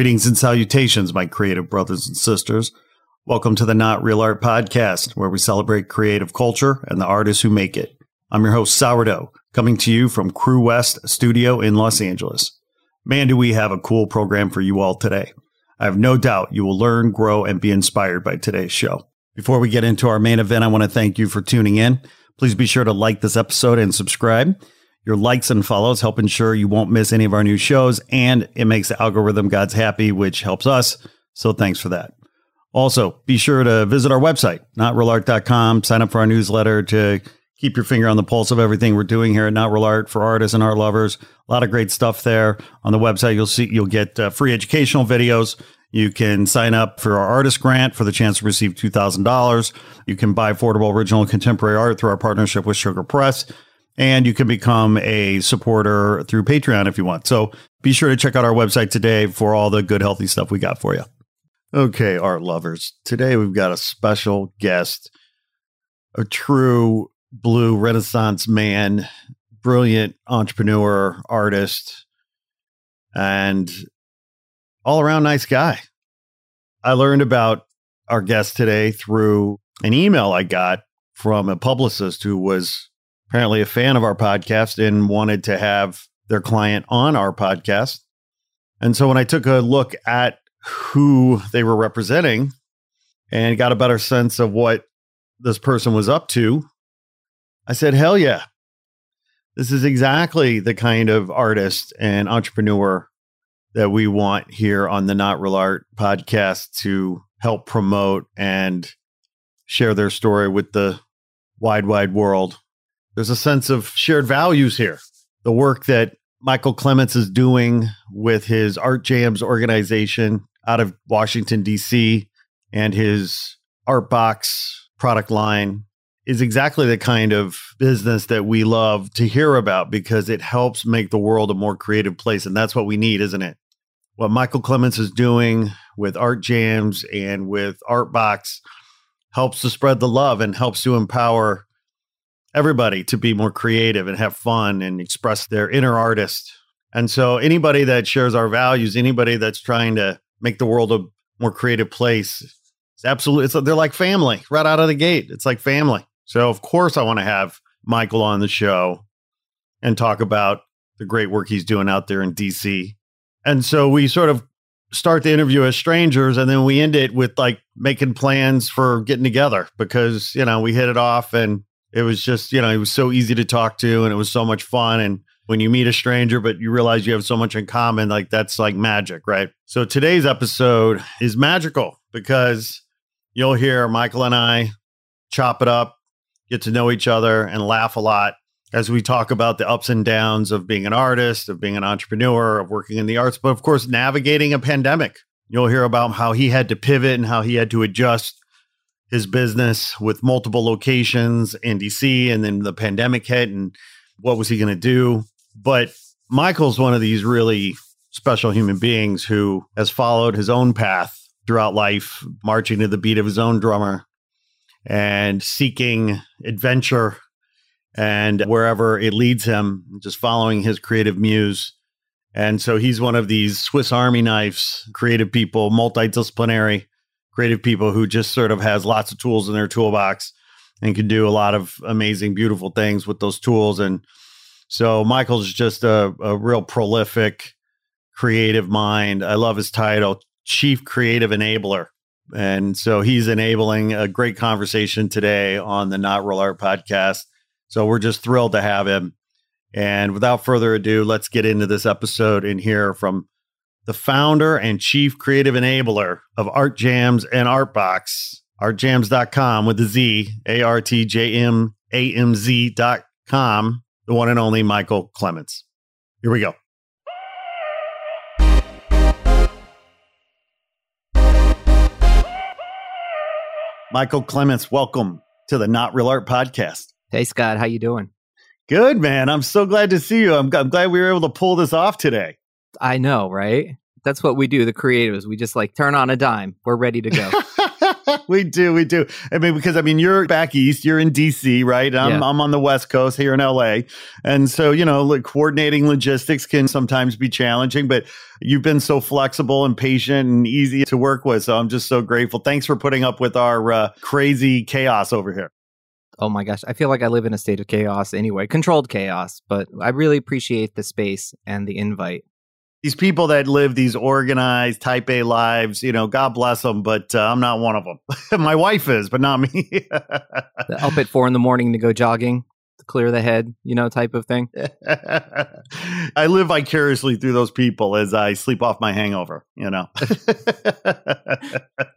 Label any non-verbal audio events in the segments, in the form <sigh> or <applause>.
Greetings and salutations, my creative brothers and sisters. Welcome to the Not Real Art Podcast, where we celebrate creative culture and the artists who make it. I'm your host, Sourdough, coming to you from Crewest Studio in Los Angeles. Man, do we have a cool program for you all today. I have no doubt you will learn, grow, and be inspired by today's show. Before we get into our main event, I want to thank you for tuning in. Please be sure to like this episode and subscribe. Your likes and follows help ensure you won't miss any of our new shows, and it makes the algorithm gods happy, which helps us. So thanks for that. Also, be sure to visit our website, notrealart.com, sign up for our newsletter to keep your finger on the pulse of everything we're doing here at Not Real Art for artists and art lovers. A lot of great stuff there. On the website, you'll see you'll get uh, free educational videos. You can sign up for our artist grant for the chance to receive $2,000. You can buy affordable original contemporary art through our partnership with Sugar Press and you can become a supporter through Patreon if you want. So be sure to check out our website today for all the good, healthy stuff we got for you. Okay, art lovers. Today we've got a special guest, a true blue renaissance man, brilliant entrepreneur, artist, and all around nice guy. I learned about our guest today through an email I got from a publicist who was apparently a fan of our podcast and wanted to have their client on our podcast. And so when I took a look at who they were representing and got a better sense of what this person was up to, I said, hell yeah. This is exactly the kind of artist and entrepreneur that we want here on the Not Real Art podcast to help promote and share their story with the wide, wide world. There's a sense of shared values here. The work that Michael Clements is doing with his ArtJamz organization out of Washington, D.C., and his Art Box product line is exactly the kind of business that we love to hear about because it helps make the world a more creative place. And that's what we need, isn't it? What Michael Clements is doing with ArtJamz and with Art Box helps to spread the love and helps to empower everybody to be more creative and have fun and express their inner artist. And so anybody that shares our values, anybody that's trying to make the world a more creative place, it's absolutely it's, they're like family right out of the gate. It's like family. So of course I want to have Michael on the show and talk about the great work he's doing out there in DC. And so we sort of start the interview as strangers and then we end it with like making plans for getting together because, you know, we hit it off and it was just, you know, it was so easy to talk to and it was so much fun. And when you meet a stranger, but you realize you have so much in common, like that's like magic, right? So today's episode is magical because you'll hear Michael and I chop it up, get to know each other, and laugh a lot as we talk about the ups and downs of being an artist, of being an entrepreneur, of working in the arts, but of course, navigating a pandemic. You'll hear about how he had to pivot and how he had to adjust his business with multiple locations in DC and then the pandemic hit and what was he going to do? But Michael's one of these really special human beings who has followed his own path throughout life, marching to the beat of his own drummer and seeking adventure and wherever it leads him, just following his creative muse. And so he's one of these Swiss Army knives, creative people, multidisciplinary creative people who just sort of has lots of tools in their toolbox and can do a lot of amazing, beautiful things with those tools. And so Michael's just a, a real prolific creative mind. I love his title, Chief Creative Enabler. And so he's enabling a great conversation today on the Not Real Art podcast. So we're just thrilled to have him. And without further ado, let's get into this episode and hear from the founder and chief creative enabler of ArtJamz and Artbox, artjamz.com with the Z, A R T J M A M Z.com, the one and only Michael Clements. Here we go. Michael Clements, welcome to the Not Real Art podcast. Hey Scott, how you doing? Good, man. I'm so glad to see you. I'm, I'm glad we were able to pull this off today. I know, right? That's what we do, the creatives. We just like turn on a dime. We're ready to go. <laughs> we do, we do. I mean, because I mean, you're back east, you're in DC, right? I'm, yeah. I'm on the West Coast here in LA. And so, you know, like coordinating logistics can sometimes be challenging, but you've been so flexible and patient and easy to work with. So I'm just so grateful. Thanks for putting up with our uh, crazy chaos over here. Oh my gosh, I feel like I live in a state of chaos anyway, controlled chaos, but I really appreciate the space and the invite these people that live these organized type A lives, you know, God bless them, but uh, I'm not one of them. <laughs> My wife is, but not me. <laughs> Up at four in the morning to go jogging to clear the head, you know, type of thing. <laughs> I live vicariously through those people as I sleep off my hangover, you know.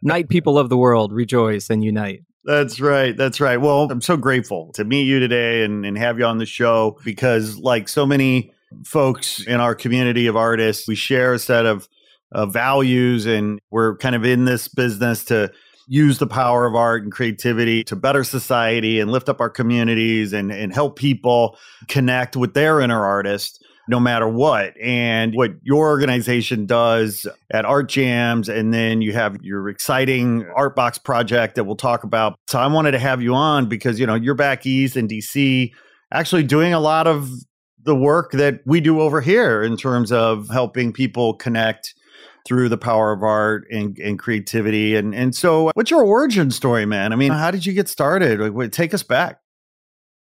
Night people of the world, rejoice and unite. That's right. That's right. Well, I'm so grateful to meet you today and, and have you on the show because, like so many folks in our community of artists. We share a set of uh, values, and we're kind of in this business to use the power of art and creativity to better society and lift up our communities and, and help people connect with their inner artist no matter what. And what your organization does at ArtJamz, and then you have your exciting Art Box project that we'll talk about. So I wanted to have you on because, you know, you're back east in DC, actually doing a lot of the work that we do over here in terms of helping people connect through the power of art and, and creativity. And and so, what's your origin story, man? I mean, how did you get started? Like, take us back.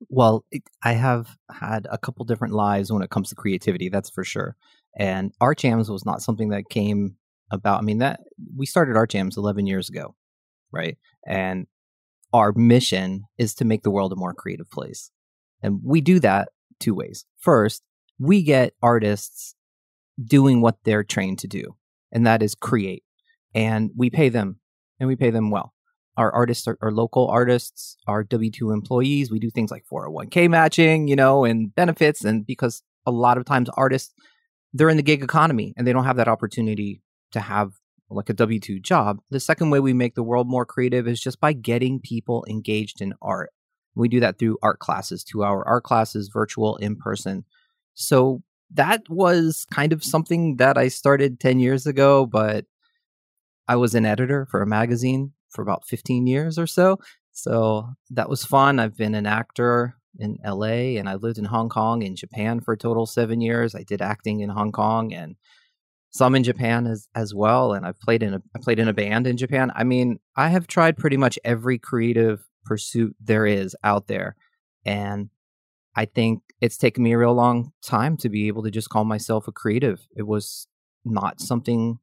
Well, I have had a couple different lives when it comes to creativity. That's for sure. And ArtJamz was not something that came about. I mean, that we started ArtJamz 11 years ago, right? And our mission is to make the world a more creative place. And we do that two ways. First, we get artists doing what they're trained to do, and that is create. And we pay them, and we pay them well. Our artists are, are local artists, our W 2 employees. We do things like 401k matching, you know, and benefits. And because a lot of times artists, they're in the gig economy and they don't have that opportunity to have like a W 2 job. The second way we make the world more creative is just by getting people engaged in art. We do that through art classes, two hour art classes, virtual, in person. So that was kind of something that I started 10 years ago, but I was an editor for a magazine for about 15 years or so. So that was fun. I've been an actor in LA and I lived in Hong Kong and Japan for a total seven years. I did acting in Hong Kong and some in Japan as as well. And I've played in a I played in a band in Japan. I mean, I have tried pretty much every creative pursuit there is out there. And I think it's taken me a real long time to be able to just call myself a creative. It was not something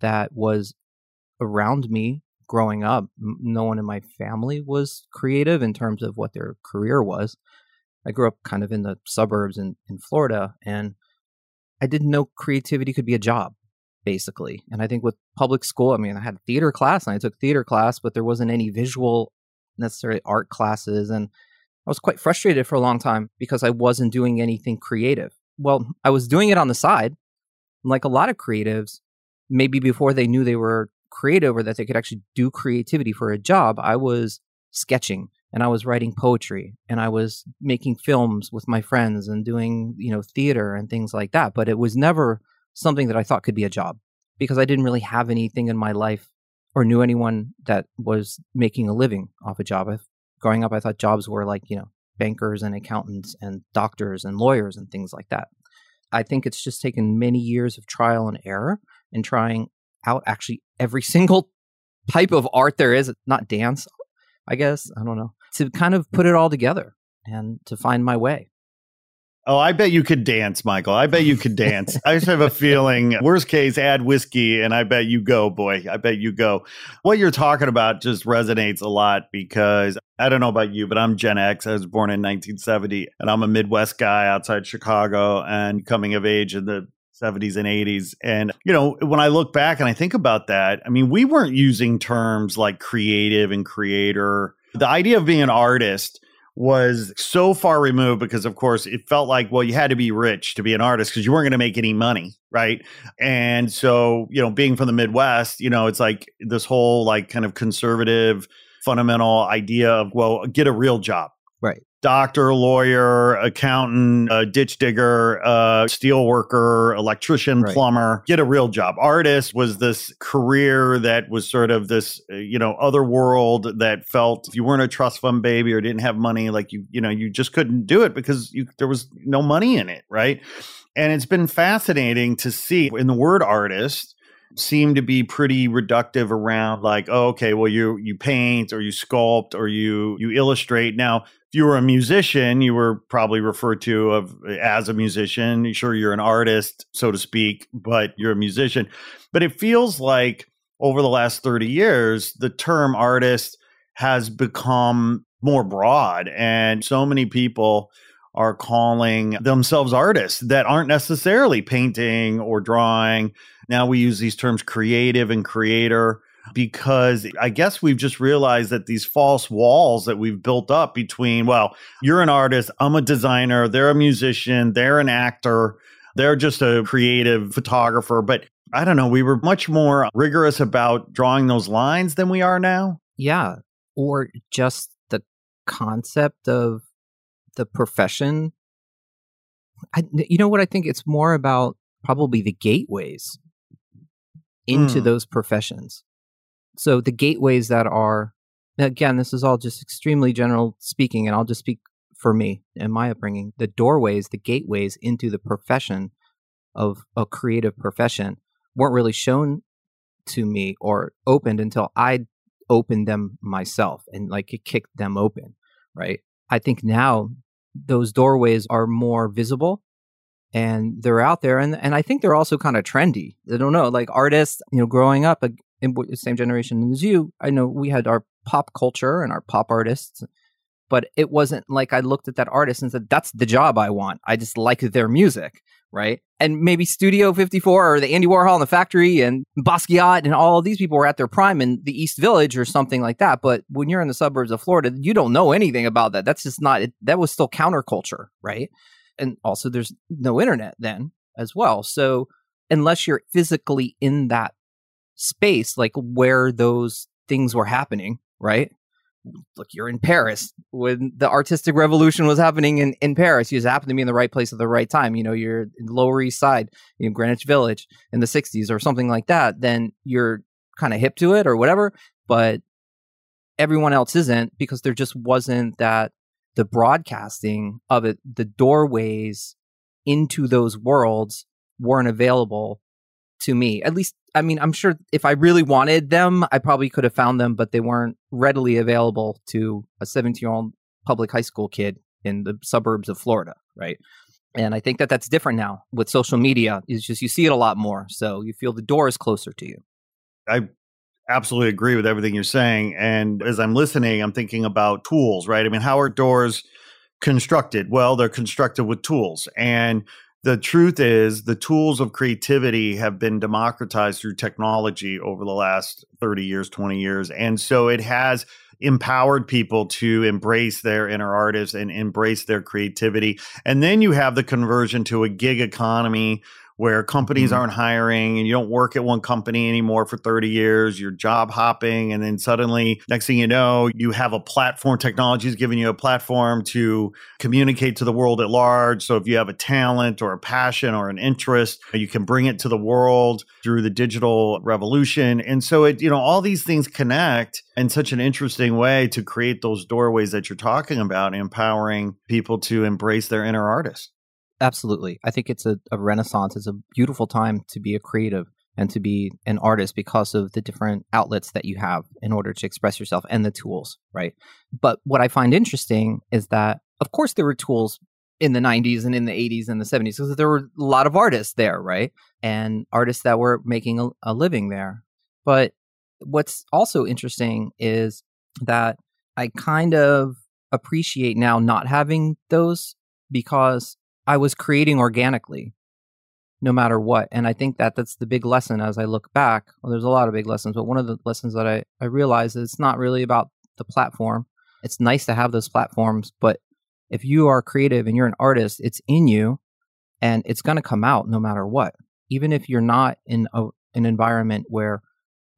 that was around me growing up. No one in my family was creative in terms of what their career was. I grew up kind of in the suburbs in, in Florida, and I didn't know creativity could be a job, basically. And I think with public school, I mean, I had theater class and I took theater class, but there wasn't any visual necessarily art classes. And I was quite frustrated for a long time because I wasn't doing anything creative. Well, I was doing it on the side. Like a lot of creatives, maybe before they knew they were creative or that they could actually do creativity for a job, I was sketching and I was writing poetry and I was making films with my friends and doing, you know, theater and things like that. But it was never something that I thought could be a job because I didn't really have anything in my life or knew anyone that was making a living off a job. growing up, I thought jobs were like, you know, bankers and accountants and doctors and lawyers and things like that. I think it's just taken many years of trial and error and trying out actually every <laughs> single type of art there is, not dance, I guess, I don't know, to kind of put it all together and to find my way. Oh, I bet you could dance, Michael. I bet you could dance. I just have a feeling, worst case, add whiskey, and I bet you go, boy. I bet you go. What you're talking about just resonates a lot because I don't know about you, but I'm Gen X. I was born in 1970, and I'm a Midwest guy outside Chicago and coming of age in the 70s and 80s. And, you know, when I look back and I think about that, I mean, we weren't using terms like creative and creator. The idea of being an artist was so far removed because of course it felt like well you had to be rich to be an artist because you weren't going to make any money right? And so you know being from the midwest you know it's like this whole like kind of conservative fundamental idea of well get a real job. Right doctor, lawyer, accountant, uh, ditch digger, uh, steel worker, electrician, right. plumber, get a real job. Artist was this career that was sort of this, uh, you know, other world that felt if you weren't a trust fund baby or didn't have money, like you, you know, you just couldn't do it because you, there was no money in it. Right. And it's been fascinating to see in the word artist, seem to be pretty reductive around like oh, okay well you you paint or you sculpt or you you illustrate now you were a musician, you were probably referred to of as a musician. Sure, you're an artist, so to speak, but you're a musician. But it feels like over the last 30 years, the term artist has become more broad, and so many people are calling themselves artists that aren't necessarily painting or drawing. Now we use these terms creative and creator because I guess we've just realized that these false walls that we've built up between, well, you're an artist, I'm a designer, they're a musician, they're an actor, they're just a creative photographer. But I don't know, we were much more rigorous about drawing those lines than we are now. Yeah. Or just the concept of the profession. I, you know what? I think it's more about probably the gateways into mm. those professions so the gateways that are again this is all just extremely general speaking and i'll just speak for me and my upbringing the doorways the gateways into the profession of a creative profession weren't really shown to me or opened until i opened them myself and like it kicked them open right i think now those doorways are more visible and they're out there and and I think they're also kind of trendy. I don't know, like artists, you know, growing up in the same generation as you, I know we had our pop culture and our pop artists, but it wasn't like I looked at that artist and said, that's the job I want. I just like their music, right? And maybe Studio 54 or the Andy Warhol and the Factory and Basquiat and all of these people were at their prime in the East Village or something like that. But when you're in the suburbs of Florida, you don't know anything about that. That's just not, it, that was still counterculture, right? And also there's no internet then as well. So unless you're physically in that space, like where those things were happening, right? Look, you're in Paris when the artistic revolution was happening in, in Paris. You just happened to be in the right place at the right time. You know, you're in Lower East Side, you know, Greenwich Village in the 60s or something like that, then you're kind of hip to it or whatever. But everyone else isn't because there just wasn't that the broadcasting of it, the doorways into those worlds weren't available to me. At least, I mean, I'm sure if I really wanted them, I probably could have found them, but they weren't readily available to a 17 year old public high school kid in the suburbs of Florida, right? And I think that that's different now with social media. It's just you see it a lot more, so you feel the door is closer to you. I absolutely agree with everything you're saying. And as I'm listening, I'm thinking about tools, right? I mean, how are doors constructed? Well, they're constructed with tools. And the truth is the tools of creativity have been democratized through technology over the last 30 years 20 years. And so it has empowered people to embrace their inner artists and embrace their creativity. And then you have the conversion to a gig economy where companies Mhm. aren't hiring and you don't work at one company anymore for 30 years, you're job hopping. And then suddenly, next thing you know, you have a platform, technology is giving you a platform to communicate to the world at large. So if you have a talent or a passion or an interest, you can bring it to the world through the digital revolution. And so it, you know, all these things connect in such an interesting way to create those doorways that you're talking about, empowering people to embrace their inner artist. Absolutely. I think it's a, a renaissance. It's a beautiful time to be a creative and to be an artist because of the different outlets that you have in order to express yourself and the tools, right? But what I find interesting is that, of course, there were tools in the 90s and in the 80s and the 70s because there were a lot of artists there, right? And artists that were making a, a living there. But what's also interesting is that I kind of appreciate now not having those because I was creating organically no matter what. And I think that that's the big lesson as I look back. Well, there's a lot of big lessons, but one of the lessons that I, I realize is it's not really about the platform. It's nice to have those platforms, but if you are creative and you're an artist, it's in you and it's going to come out no matter what. Even if you're not in a, an environment where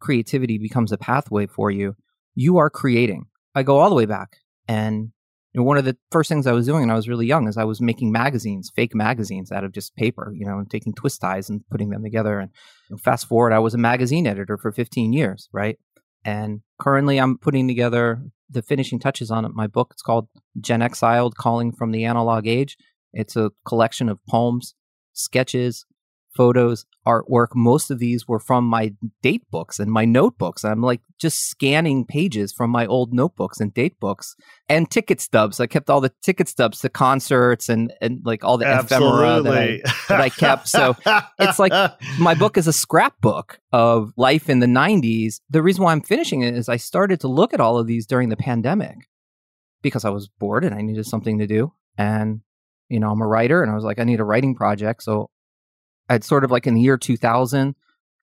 creativity becomes a pathway for you, you are creating. I go all the way back and you know, one of the first things I was doing when I was really young is I was making magazines, fake magazines out of just paper, you know, and taking twist ties and putting them together. And you know, fast forward, I was a magazine editor for 15 years, right? And currently I'm putting together the finishing touches on my book. It's called Gen Exiled Calling from the Analog Age. It's a collection of poems, sketches, photos, artwork. Most of these were from my date books and my notebooks. I'm like just scanning pages from my old notebooks and date books and ticket stubs. I kept all the ticket stubs to concerts and, and like all the ephemera that I, that I kept. So it's like <laughs> my book is a scrapbook of life in the 90s. The reason why I'm finishing it is I started to look at all of these during the pandemic because I was bored and I needed something to do. And, you know, I'm a writer and I was like, I need a writing project. So I'd sort of like in the year 2000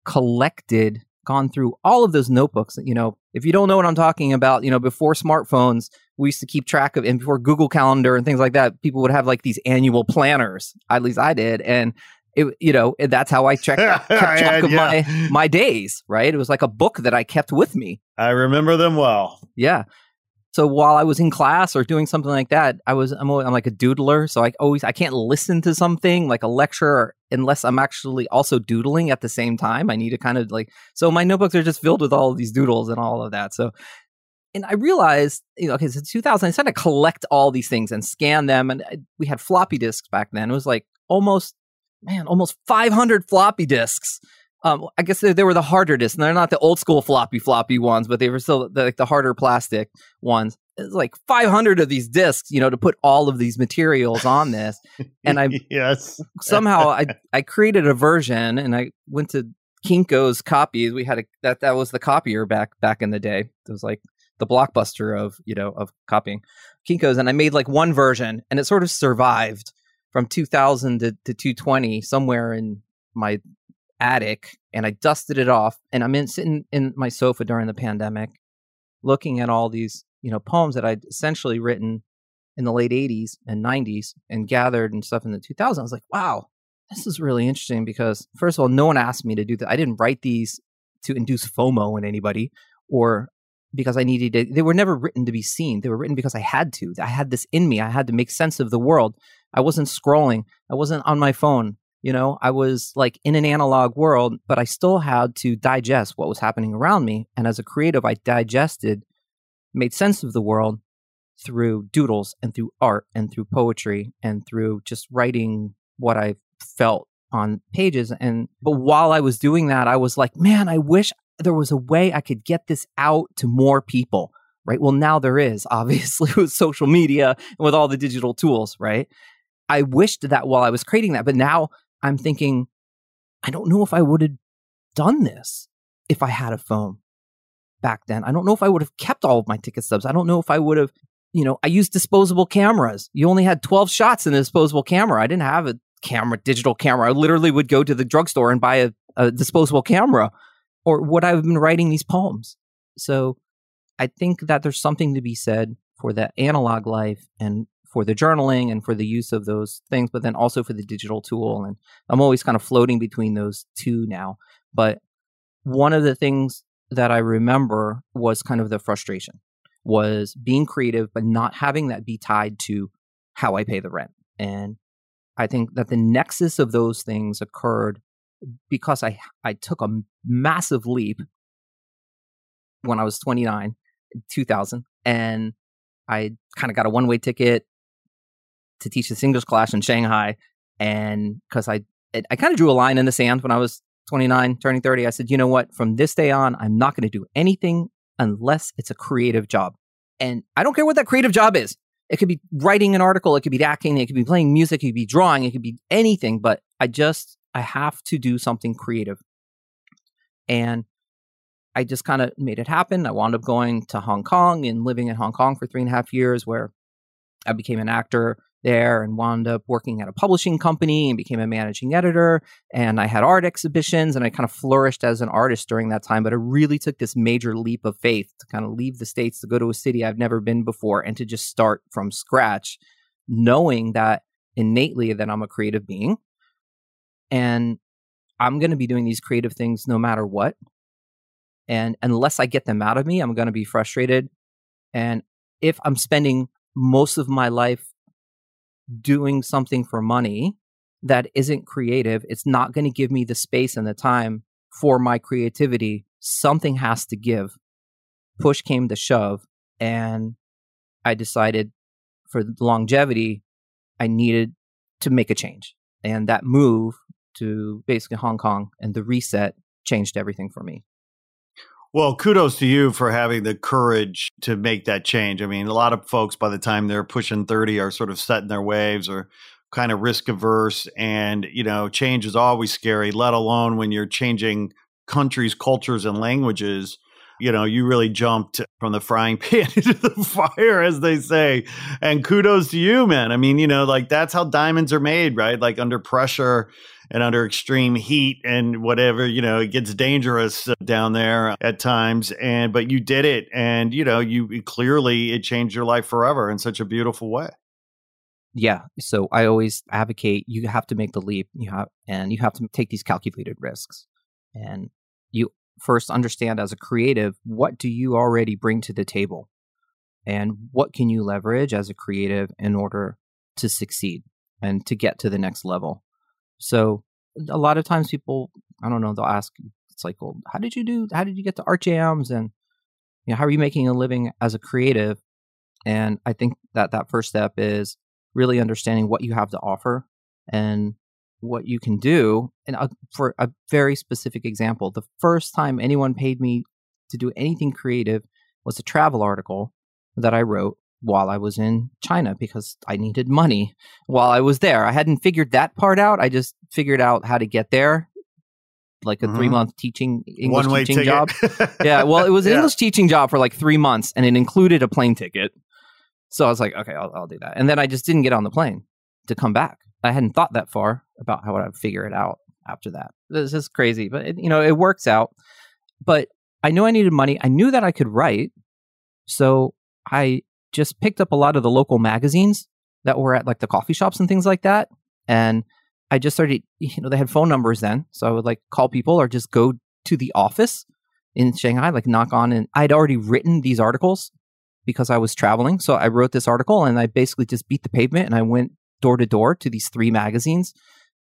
collected, gone through all of those notebooks. You know, if you don't know what I'm talking about, you know, before smartphones, we used to keep track of, and before Google Calendar and things like that, people would have like these annual planners. At least I did. And it, you know, that's how I checked, <laughs> kept track of Yeah. my, my days, right? It was like a book that I kept with me. I remember them well. Yeah. So while I was in class or doing something like that, I was I'm, always, I'm like a doodler. So I always I can't listen to something like a lecture unless I'm actually also doodling at the same time. I need to kind of like so my notebooks are just filled with all of these doodles and all of that. So and I realized, you know, okay, so 2000, I started to collect all these things and scan them, and I- we had floppy disks back then. It was like almost, man, almost 500 floppy disks. Um, I guess they, they were the harder disks, and they're not the old school floppy floppy ones, but they were still the, like the harder plastic ones. It's like 500 of these disks, you know, to put all of these materials on this. <laughs> And I yes. somehow I <laughs> I created a version, and I went to Kinko's copies. We had a that that was the copier back back in the day. It was like the blockbuster of you know of copying Kinko's, and I made like one version, and it sort of survived from 2000 to, to 220 somewhere in my attic, and I dusted it off, and I'm in sitting in my sofa during the pandemic, looking at all these you know poems that I'd essentially written in the late 80s and 90s and gathered and stuff in the 2000s. I was like, wow, this is really interesting because first of all, no one asked me to do that. I didn't write these to induce FOMO in anybody or because I needed to. They were never written to be seen. They were written because I had to. I had this in me. I had to make sense of the world. I wasn't scrolling. I wasn't on my phone. You know, I was like in an analog world, but I still had to digest what was happening around me. And as a creative, I digested, made sense of the world through doodles and through art and through poetry and through just writing what I felt on pages. And but while I was doing that, I was like, man, I wish there was a way I could get this out to more people. Right. Well, now there is, <laughs> obviously, with social media and with all the digital tools, right? I wished that while I was creating that, but now I'm thinking, I don't know if I would have done this if I had a phone back then. I don't know if I would have kept all of my ticket stubs. I don't know if I would have you know, I used disposable cameras. You only had 12 shots in a disposable camera. I didn't have a camera, digital camera. I literally would go to the drugstore and buy a, a disposable camera or would I have been writing these poems? So I think that there's something to be said for that analog life and for the journaling and for the use of those things, but then also for the digital tool. And I'm always kind of floating between those two now. But one of the things that I remember was kind of the frustration was being creative, but not having that be tied to how I pay the rent. And I think that the nexus of those things occurred because I I took a massive leap when I was 29, 2000, and I kind of got a one way ticket to teach this English class in Shanghai, and because I I kind of drew a line in the sand when I was 29, turning 30, I said, you know what? From this day on, I'm not going to do anything unless it's a creative job. And I don't care what that creative job is. It could be writing an article, it could be acting, it could be playing music, it could be drawing, it could be anything, but I just, I have to do something creative. And I just kind of made it happen. I wound up going to Hong Kong and living in Hong Kong for three and a half years, where I became an actor there and wound up working at a publishing company and became a managing editor. And I had art exhibitions and I kind of flourished as an artist during that time. But I really took this major leap of faith to kind of leave the States to go to a city I've never been before and to just start from scratch, knowing that innately that I'm a creative being. And I'm going to be doing these creative things no matter what. And unless I get them out of me, I'm going to be frustrated. And if I'm spending most of my life doing something for money that isn't creative, it's not going to give me the space and the time for my creativity. Something has to give. Push came to shove. And I decided for longevity, I needed to make a change. And that move to basically Hong Kong and the reset changed everything for me. Well, kudos to you for having the courage to make that change. I mean, a lot of folks by the time they're pushing 30 are sort of set in their waves or kind of risk averse. And, you know, change is always scary, let alone when you're changing countries, cultures, and languages. You know, you really jumped from the frying <laughs> pan into the fire, as they say. And kudos to you, man. I mean, you know, like that's how diamonds are made, right? Like under pressure and under extreme heat and whatever, you know, it gets dangerous uh, down there at times. And, but you did it. And, you know, you clearly, it changed your life forever in such a beautiful way. Yeah. So I always advocate you have to make the leap. You have, and you have to take these calculated risks. And you first understand as a creative, what do you already bring to the table? And what can you leverage as a creative in order to succeed and to get to the next level? So a lot of times people, I don't know, they'll ask, it's like, well, how did you do? How did you get to ArtJamz? And you know, how are you making a living as a creative? And I think that that first step is really understanding what you have to offer and what you can do. And uh, for a very specific example, the first time anyone paid me to do anything creative was a travel article that I wrote while I was in China because I needed money while I was there. I hadn't figured that part out. I just figured out how to get there, like a mm-hmm. three month teaching English One teaching job. <laughs> yeah, well, it was an yeah. English teaching job for like three months, and it included a plane ticket. So I was like, okay, I'll, I'll do that. And then I just didn't get on the plane to come back. I hadn't thought that far about how I'd figure it out after that. This is crazy, but it, you know, it works out. But I knew I needed money. I knew that I could write. So I just picked up a lot of the local magazines that were at like the coffee shops and things like that. And I just started, <laughs> you know, they had phone numbers then. So I would like call people or just go to the office in Shanghai, like knock on. And I'd already written these articles because I was traveling. So I wrote this article and I basically just beat the pavement and I went door to door to these three magazines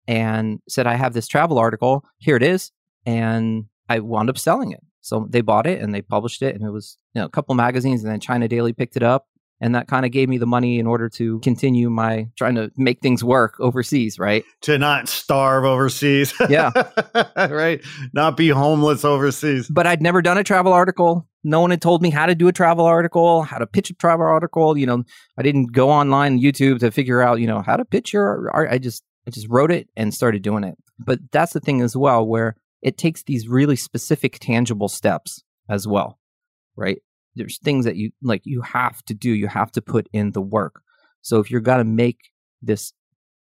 and said, I have this travel article. Here it is. And I wound up selling it. So they bought it and they published it, and it was you know, a couple magazines, and then China Daily picked it up, and that kind of gave me the money in order to continue my trying to make things work overseas right? To not starve overseas. <laughs> Yeah. Right? Not be homeless overseas. But i'd never done a travel article. No one had told me how to do a travel article how to pitch a travel article you know. I didn't go online youtube to figure out you know how to pitch your art. I just i just wrote it and started doing it. But that's the thing as well where it takes these really specific tangible steps as well right there's things that you like you have to do you have to put in the work so if you're going to make this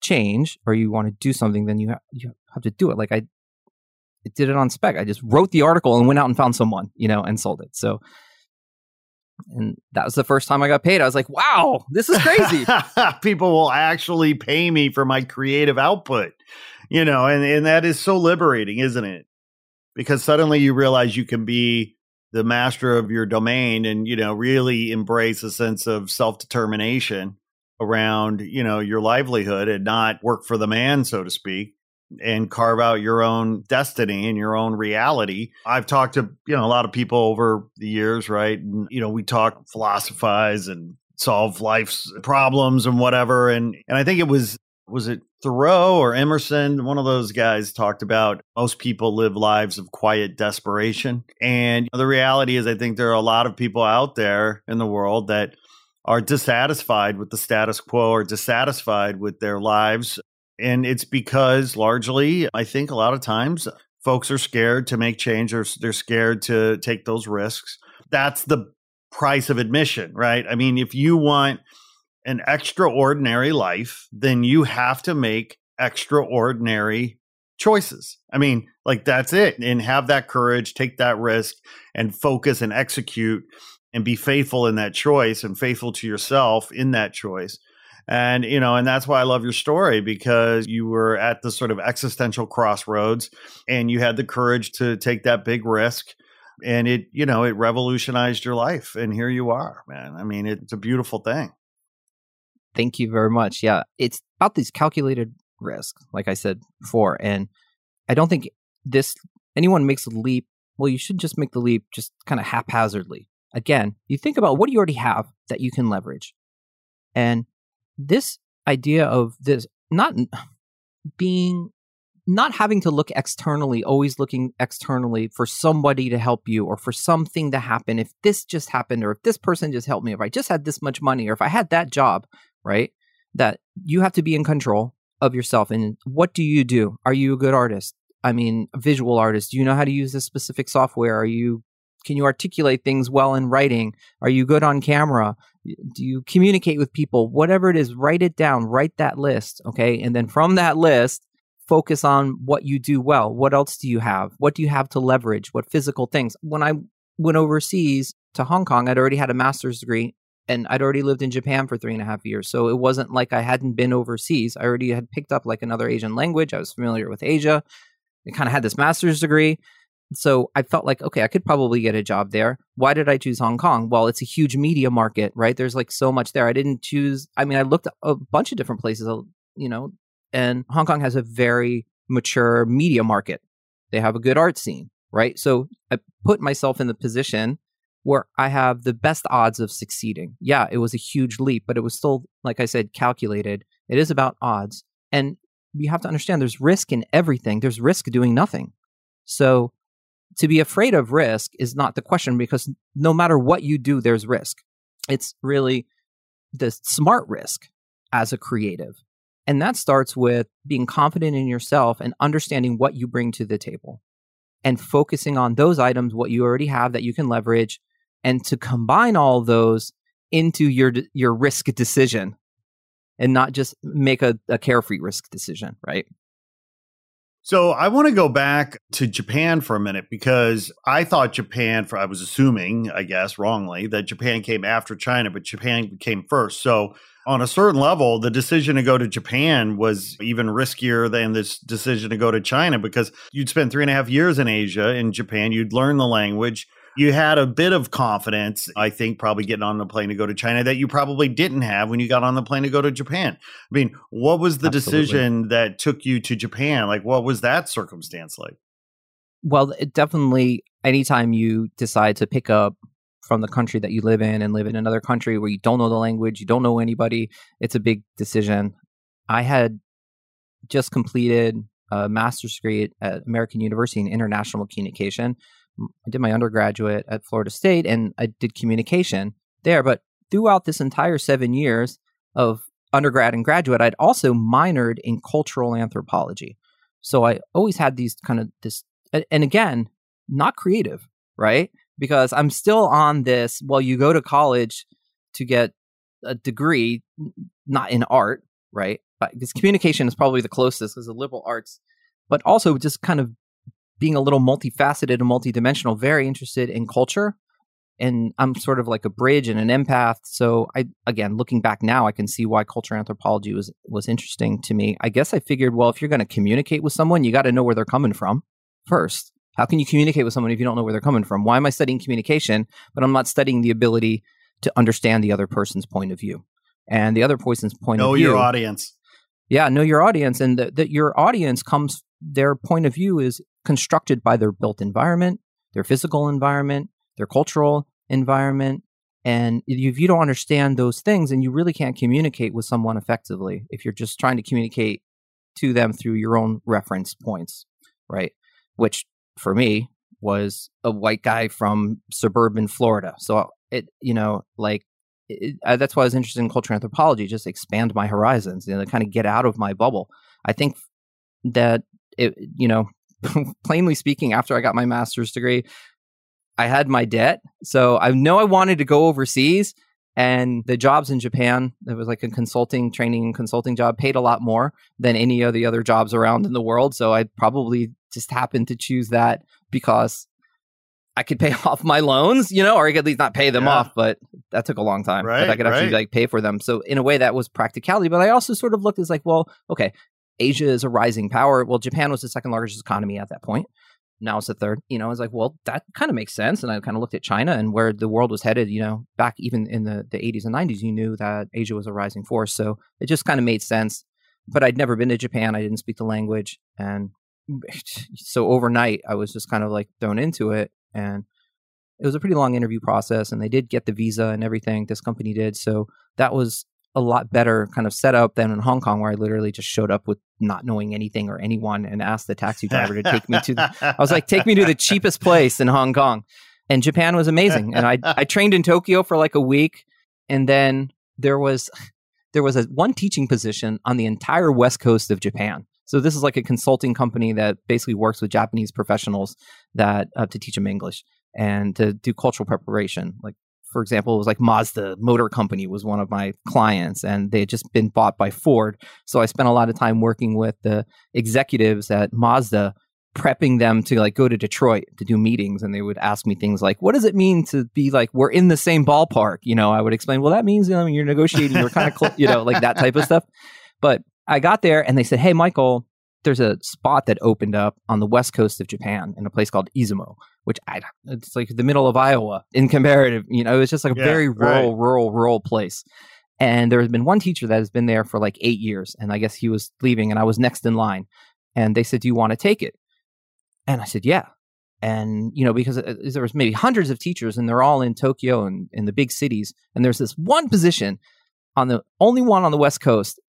change or you want to do something then you have you have to do it like i I did it on spec i just wrote the article and went out and found someone you know and sold it so And that was the first time I got paid. I was like, wow, this is crazy. <laughs> People will actually pay me for my creative output, you know, and, and that is so liberating, isn't it? Because suddenly you realize you can be the master of your domain and, you know, really embrace a sense of self determination around, you know, your livelihood and not work for the man, so to speak and carve out your own destiny and your own reality. I've talked to, you know, a lot of people over the years, right? And, you know, we talk, philosophize and solve life's problems and whatever. And, and I think it was, was it Thoreau or Emerson? One of those guys talked about most people live lives of quiet desperation. And the reality is, I think there are a lot of people out there in the world that are dissatisfied with the status quo or dissatisfied with their lives and it's because largely, I think a lot of times folks are scared to make change or they're scared to take those risks. That's the price of admission, right? I mean, if you want an extraordinary life, then you have to make extraordinary choices. I mean, like that's it. And have that courage, take that risk, and focus and execute and be faithful in that choice and faithful to yourself in that choice. And, you know, and that's why I love your story because you were at the sort of existential crossroads and you had the courage to take that big risk and it, you know, it revolutionized your life. And here you are, man. I mean, it's a beautiful thing. Thank you very much. Yeah. It's about these calculated risks, like I said before. And I don't think this, anyone makes a leap. Well, you should just make the leap just kind of haphazardly. Again, you think about what you already have that you can leverage? And this idea of this not being not having to look externally, always looking externally for somebody to help you or for something to happen. If this just happened, or if this person just helped me, if I just had this much money, or if I had that job, right? That you have to be in control of yourself. And what do you do? Are you a good artist? I mean, a visual artist. Do you know how to use this specific software? Are you can you articulate things well in writing? Are you good on camera? Do you communicate with people? Whatever it is, write it down, write that list, okay? And then from that list, focus on what you do well. What else do you have? What do you have to leverage? What physical things? When I went overseas to Hong Kong, I'd already had a master's degree and I'd already lived in Japan for three and a half years. So it wasn't like I hadn't been overseas. I already had picked up like another Asian language. I was familiar with Asia. I kind of had this master's degree. So I felt like, okay, I could probably get a job there. Why did I choose Hong Kong? Well, it's a huge media market, right? There's like so much there. I didn't choose, I mean, I looked a bunch of different places, uh, you know, and Hong Kong has a very mature media market. They have a good art scene, right? So I put myself in the position where I have the best odds of succeeding. Yeah, it was a huge leap, but it was still, like I said, calculated. It is about odds. And you have to understand there's risk in everything, there's risk doing nothing. So to be afraid of risk is not the question because no matter what you do, there's risk. It's really the smart risk as a creative. And that starts with being confident in yourself and understanding what you bring to the table and focusing on those items, what you already have that you can leverage, and to combine all those into your, your risk decision and not just make a, a carefree risk decision, right? So I want to go back to Japan for a minute because I thought Japan, for I was assuming, I guess wrongly, that Japan came after China, but Japan came first. So on a certain level, the decision to go to Japan was even riskier than this decision to go to China because you'd spend three and a half years in Asia, in Japan, you'd learn the language, you had a bit of confidence, I think, probably getting on the plane to go to China that you probably didn't have when you got on the plane to go to Japan. I mean, what was the Absolutely. decision that took you to Japan? Like, what was that circumstance like? Well, it definitely, anytime you decide to pick up from the country that you live in and live in another country where you don't know the language, you don't know anybody, it's a big decision. I had just completed a master's degree at American University in international communication. I did my undergraduate at Florida State and I did communication there. But throughout this entire seven years of undergrad and graduate, I'd also minored in cultural anthropology. So I always had these kind of this, and again, not creative, right? Because I'm still on this. Well, you go to college to get a degree, not in art, right? Because communication is probably the closest as a liberal arts, but also just kind of being a little multifaceted and multidimensional, very interested in culture. and I'm sort of like a bridge and an empath. So I again, looking back now, I can see why culture anthropology was was interesting to me. I guess I figured, well, if you're going to communicate with someone, you got to know where they're coming from first. How can you communicate with someone if you don't know where they're coming from? Why am I studying communication, but I'm not studying the ability to understand the other person's point of view? And the other person's point know of view. your audience. Yeah, know your audience, and that your audience comes. Their point of view is constructed by their built environment, their physical environment, their cultural environment. And if you don't understand those things, and you really can't communicate with someone effectively if you're just trying to communicate to them through your own reference points, right? Which for me was a white guy from suburban Florida. So it, you know, like it, uh, that's why I was interested in cultural anthropology, just expand my horizons, you know, kind of get out of my bubble. I think that it, you know, <laughs> plainly speaking, after I got my master's degree, I had my debt. So I know I wanted to go overseas and the jobs in Japan, it was like a consulting, training and consulting job, paid a lot more than any of the other jobs around in the world. So I probably just happened to choose that because I could pay <laughs> off my loans, you know, or I could at least not pay them yeah. off, but that took a long time. Right, but I could actually right. like pay for them. So in a way that was practicality. But I also sort of looked as like, well, okay, Asia is a rising power. Well, Japan was the second largest economy at that point now it's the third. You know, I was like, well, that kind of makes sense. And I kind of looked at China and where the world was headed. You know, back even in the the 80s and 90s, you knew that Asia was a rising force. So it just kind of made sense. But I'd never been to Japan. I didn't speak the language, and <laughs> so overnight, I was just kind of like thrown into it. And it was a pretty long interview process, and they did get the visa and everything. This company did, so that was a lot better kind of setup than in Hong Kong, where I literally just showed up with not knowing anything or anyone and asked the taxi driver to take me to. The, I was like, take me to the cheapest place in Hong Kong, and Japan was amazing. And I I <laughs> trained in Tokyo for like a week, and then there was there was a one teaching position on the entire west coast of Japan. So this is like a consulting company that basically works with Japanese professionals that uh, to teach them English and to do cultural preparation, like for example, it was like Mazda Motor Company was one of my clients, and they had just been bought by Ford. So I spent a lot of time working with the executives at Mazda, prepping them to like go to Detroit to do meetings, and they would ask me things like, "What does it mean to be like we're in the same ballpark?" You know, I would explain, "Well, that means you know, you're negotiating, you're kind of close, you know, like that type of stuff." But I got there, and they said, "Hey, Michael." There's a spot that opened up on the west coast of Japan in a place called Izumo which I it's like the middle of Iowa in comparative. You know, it's just like a Yeah, very rural, right. rural, rural place. And there has been one teacher that has been there for like eight years, and I guess he was leaving, and I was next in line. And they said, "Do you want to take it?" And I said, "Yeah." And you know, because uh, there was maybe hundreds of teachers, and they're all in Tokyo and in the big cities, and there's this one position on the only one on the West Coast.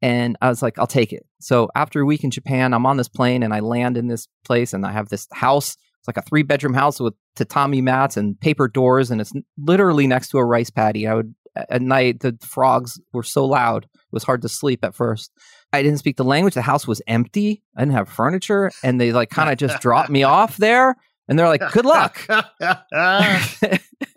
And I was like, I'll take it. So after a week in Japan, I'm on this plane and I land in this place and I have this house it's like a three bedroom house with tatami mats and paper doors, and it's literally next to a rice paddy. I would at night the frogs were so loud it was hard to sleep at first. I didn't speak the language. The house was empty. I didn't have furniture, and they like kind of just dropped me <laughs> off there. And they're like, "Good luck." <laughs>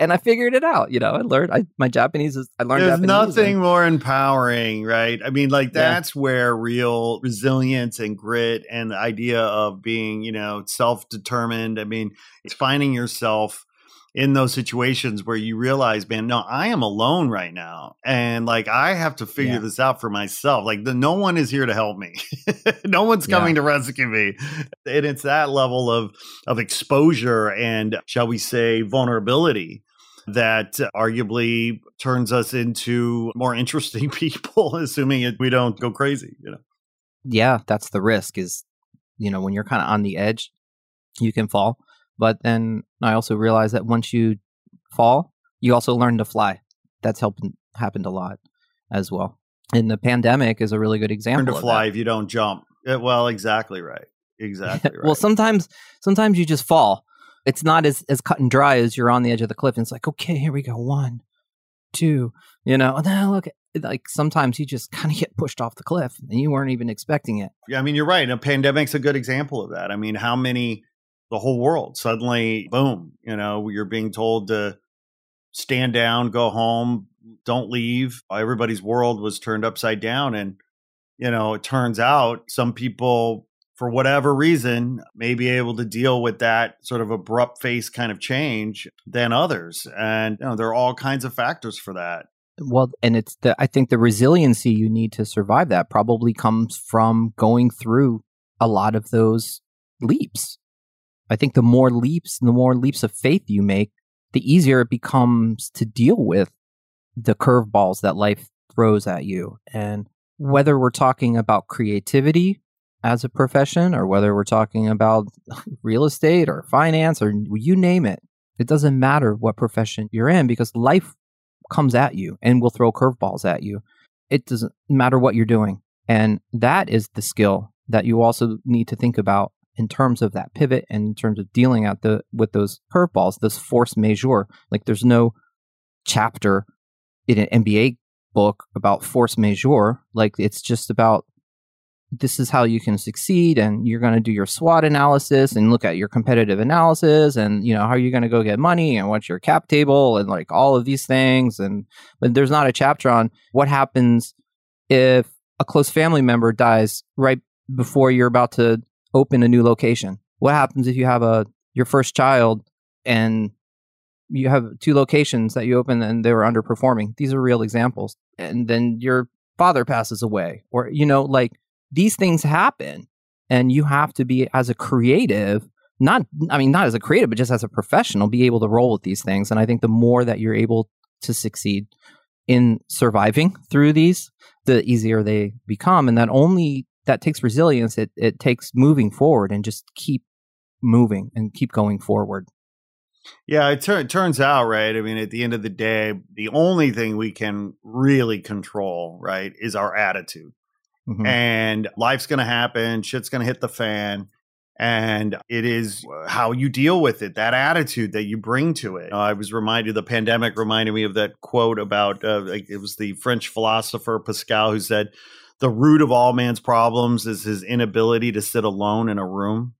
and I figured it out. You know, I learned. I my Japanese is. I learned. There's Japanese nothing and- more empowering, right? I mean, like Yeah. that's where real resilience and grit and the idea of being, you know, self-determined. I mean, it's finding yourself in those situations where you realize, man, no, I am alone right now, and like I have to figure Yeah. this out for myself. Like, the, no one is here to help me. <laughs> no one's Yeah. coming to rescue me, and it's that level of of exposure and, shall we say, vulnerability that arguably turns us into more interesting <laughs> people, assuming it, we don't go crazy. You know, yeah, that's the risk is, you know, when you're kind of on the edge, you can fall. But then I also realized that once you fall, you also learn to fly. That's helped happened a lot as well. And the pandemic is a really good example. learn to fly if you don't jump. Yeah, well, exactly right. <laughs> Exactly right. well, sometimes sometimes you just fall. It's not as as cut and dry as you're on the edge of the cliff and it's like, okay, here we go. One, two, you know, and then look like sometimes you just kind of get pushed off the cliff and you weren't even expecting it. Yeah, I mean, you're right. A pandemic's a good example of that. I mean, how many, the whole world suddenly, boom, you know, you're being told to stand down, go home, don't leave. Everybody's world was turned upside down. And, you know, it turns out some people for whatever reason, may be able to deal with that sort of abrupt face kind of change than others. And you know, there are all kinds of factors for that. Well, and it's the I think the resiliency you need to survive that probably comes from going through a lot of those leaps. I think the more leaps, the more leaps of faith you make, the easier it becomes to deal with the curveballs that life throws at you. And whether we're talking about creativity as a profession or whether we're talking about <laughs> real estate or finance or you name it, it doesn't matter what profession you're in because life comes at you and will throw curveballs at you. It doesn't matter what you're doing. And that is the skill that you also need to think about in terms of that pivot and in terms of dealing at the with those curveballs, this force majeure. Like there's no chapter in an MBA book about force majeure. Like it's just about this is how you can succeed and you're going to do your SWOT analysis and look at your competitive analysis and you know how you're you going to go get money and what's your cap table and like all of these things. And but there's not a chapter on what happens if a close family member dies right before you're about to open a new location. What happens if you have a your first child and you have two locations that you open and they were underperforming? These are real examples. And then your father passes away or you know like these things happen and you have to be as a creative not i mean not as a creative but just as a professional be able to roll with these things and i think the more that you're able to succeed in surviving through these the easier they become and that only that takes resilience it, it takes moving forward and just keep moving and keep going forward yeah, it, it, turns out, right? I mean, at the end of the day, the only thing we can really control, right, is our attitude. Mm-hmm. And life's going to happen, shit's going to hit the fan. And it is how you deal with it, that attitude that you bring to it. Uh, I was reminded, the pandemic reminded me of that quote about uh, it was the French philosopher Pascal who said, The root of all man's problems is his inability to sit alone in a room.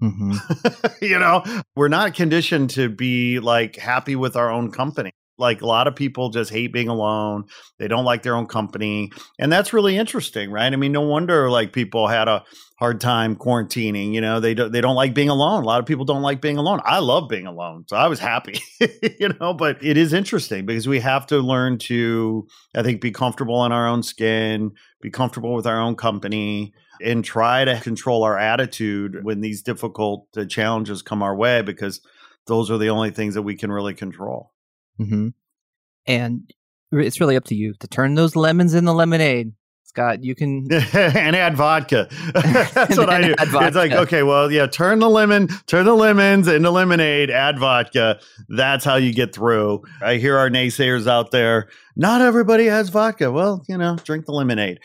Mm-hmm. <laughs> you know, we're not conditioned to be like happy with our own company. Like a lot of people just hate being alone. They don't like their own company. And that's really interesting, right? I mean, no wonder like people had a hard time quarantining, you know, they don't they don't like being alone. A lot of people don't like being alone. I love being alone. So I was happy, <laughs> you know, but it is interesting because we have to learn to I think be comfortable in our own skin, be comfortable with our own company and try to control our attitude when these difficult uh, challenges come our way because those are the only things that we can really control. Mm-hmm. And it's really up to you to turn those lemons in the lemonade. Scott, you can <laughs> and add vodka. <laughs> That's <laughs> what I do. It's like, okay, well, yeah, turn the lemon, turn the lemons into lemonade, add vodka. That's how you get through. I hear our naysayers out there. Not everybody has vodka. Well, you know, drink the lemonade.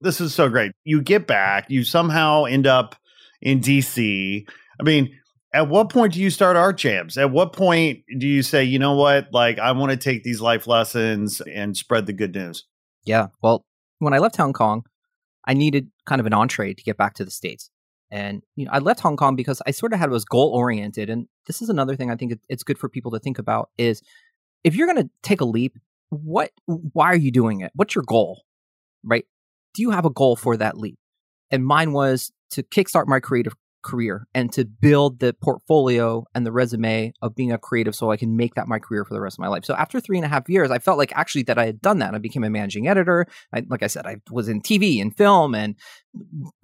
This is so great. You get back, you somehow end up in DC. I mean, at what point do you start ArtJamz? At what point do you say, you know what, like I want to take these life lessons and spread the good news? Yeah. Well, when I left Hong Kong, I needed kind of an entree to get back to the States. And you know, I left Hong Kong because I sort of had was goal oriented. And this is another thing I think it's good for people to think about is if you're going to take a leap, what, why are you doing it? What's your goal? Right? do you have a goal for that leap? And mine was to kickstart my creative career and to build the portfolio and the resume of being a creative so I can make that my career for the rest of my life. So after three and a half years, I felt like actually that I had done that. I became a managing editor. I, like I said, I was in TV and film and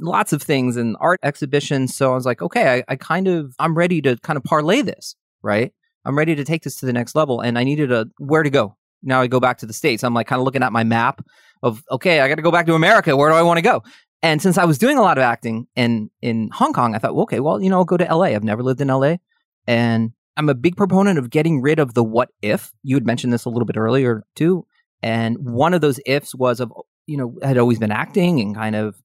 lots of things and art exhibitions. So I was like, okay, I, I kind of, I'm ready to kind of parlay this, right? I'm ready to take this to the next level. And I needed a where to go. Now I go back to the States. I'm like kind of looking at my map of okay, I got to go back to America. Where do I want to go? And since I was doing a lot of acting in in Hong Kong, I thought, well, okay, well, you know, I'll go to LA. I've never lived in LA, and I'm a big proponent of getting rid of the what if. You had mentioned this a little bit earlier too, and one of those ifs was of you know had always been acting and kind of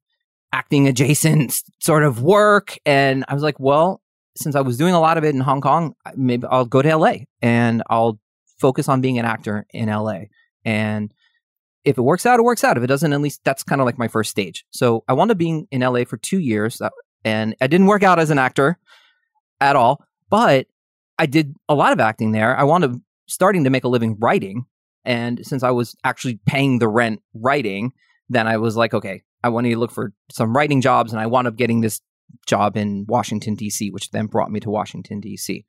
acting adjacent sort of work, and I was like, well, since I was doing a lot of it in Hong Kong, maybe I'll go to LA and I'll focus on being an actor in LA. And if it works out, it works out. If it doesn't, at least that's kind of like my first stage. So I wound up being in LA for two years, uh, and I didn't work out as an actor at all, but I did a lot of acting there. I wound up starting to make a living writing. And since I was actually paying the rent writing, then I was like, okay, I want to look for some writing jobs. And I wound up getting this job in Washington, D.C., which then brought me to Washington, D.C.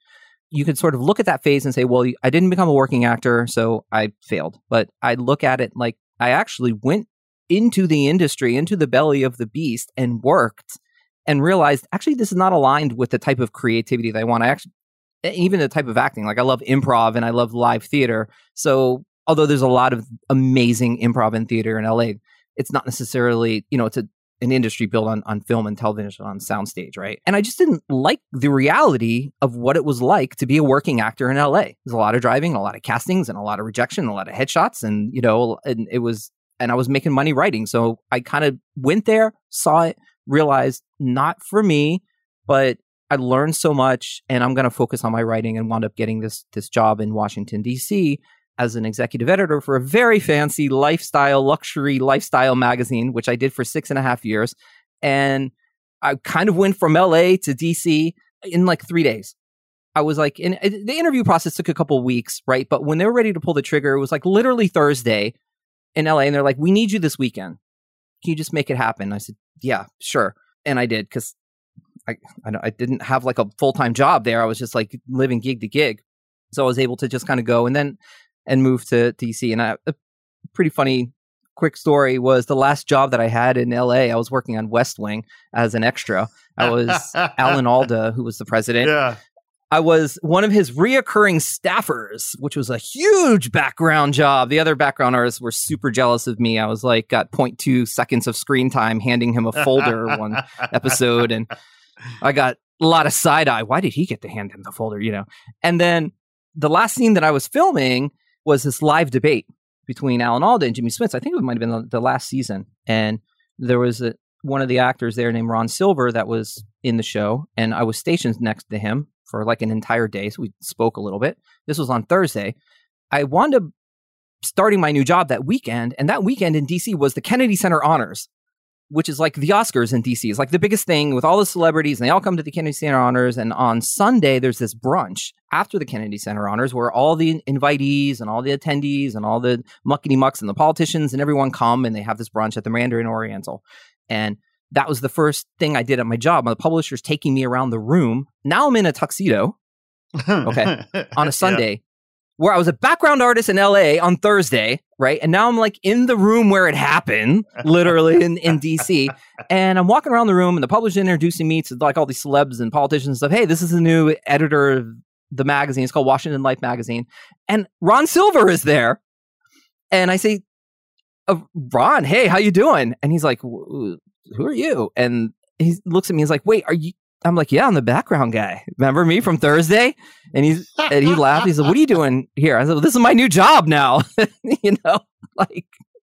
You could sort of look at that phase and say, well, I didn't become a working actor, so I failed. But I look at it like I actually went into the industry, into the belly of the beast, and worked and realized actually this is not aligned with the type of creativity that I want. I actually, even the type of acting, like I love improv and I love live theater. So although there's a lot of amazing improv and theater in LA, it's not necessarily, you know, it's a, an industry built on, on film and television on soundstage, right? And I just didn't like the reality of what it was like to be a working actor in LA. There's a lot of driving, a lot of castings, and a lot of rejection, a lot of headshots, and you know, and it was, and I was making money writing, so I kind of went there, saw it, realized not for me, but I learned so much, and I'm going to focus on my writing, and wound up getting this this job in Washington D.C as an executive editor for a very fancy lifestyle, luxury lifestyle magazine, which I did for six and a half years. And I kind of went from LA to DC in like three days. I was like, in, the interview process took a couple weeks, right? But when they were ready to pull the trigger, it was like literally Thursday in LA. And they're like, we need you this weekend. Can you just make it happen? I said, yeah, sure. And I did because I, I, I didn't have like a full time job there. I was just like living gig to gig. So I was able to just kind of go. And then and moved to DC. And I, a pretty funny quick story was the last job that I had in LA. I was working on West Wing as an extra. I was <laughs> Alan Alda, who was the president. Yeah. I was one of his reoccurring staffers, which was a huge background job. The other background artists were super jealous of me. I was like, got 0.2 seconds of screen time handing him a folder one episode. And I got a lot of side eye. Why did he get to hand him the folder? You know? And then the last scene that I was filming, was this live debate between Alan Alda and Jimmy Smits. I think it might have been the, the last season. And there was a, one of the actors there named Ron Silver that was in the show. And I was stationed next to him for like an entire day. So we spoke a little bit. This was on Thursday. I wound up starting my new job that weekend. And that weekend in DC was the Kennedy Center Honors which is like the Oscars in DC. It's like the biggest thing with all the celebrities, and they all come to the Kennedy Center Honors. And on Sunday, there's this brunch after the Kennedy Center Honors where all the invitees and all the attendees and all the muckety mucks and the politicians and everyone come and they have this brunch at the Mandarin Oriental. And that was the first thing I did at my job. My publisher's taking me around the room. Now I'm in a tuxedo, <laughs> okay, on a Sunday where I was a background artist in LA on Thursday, right? And now I'm like in the room where it happened, literally in, in DC. And I'm walking around the room and the publisher introducing me to like all these celebs and politicians and stuff. Hey, this is the new editor of the magazine. It's called Washington Life Magazine. And Ron Silver is there. And I say, uh, Ron, hey, how you doing? And he's like, who are you? And he looks at me. and He's like, wait, are you I'm like, yeah, I'm the background guy. Remember me from Thursday? And he's and he laughed. He said, "What are you doing here?" I said, well, "This is my new job now." <laughs> you know, <laughs> like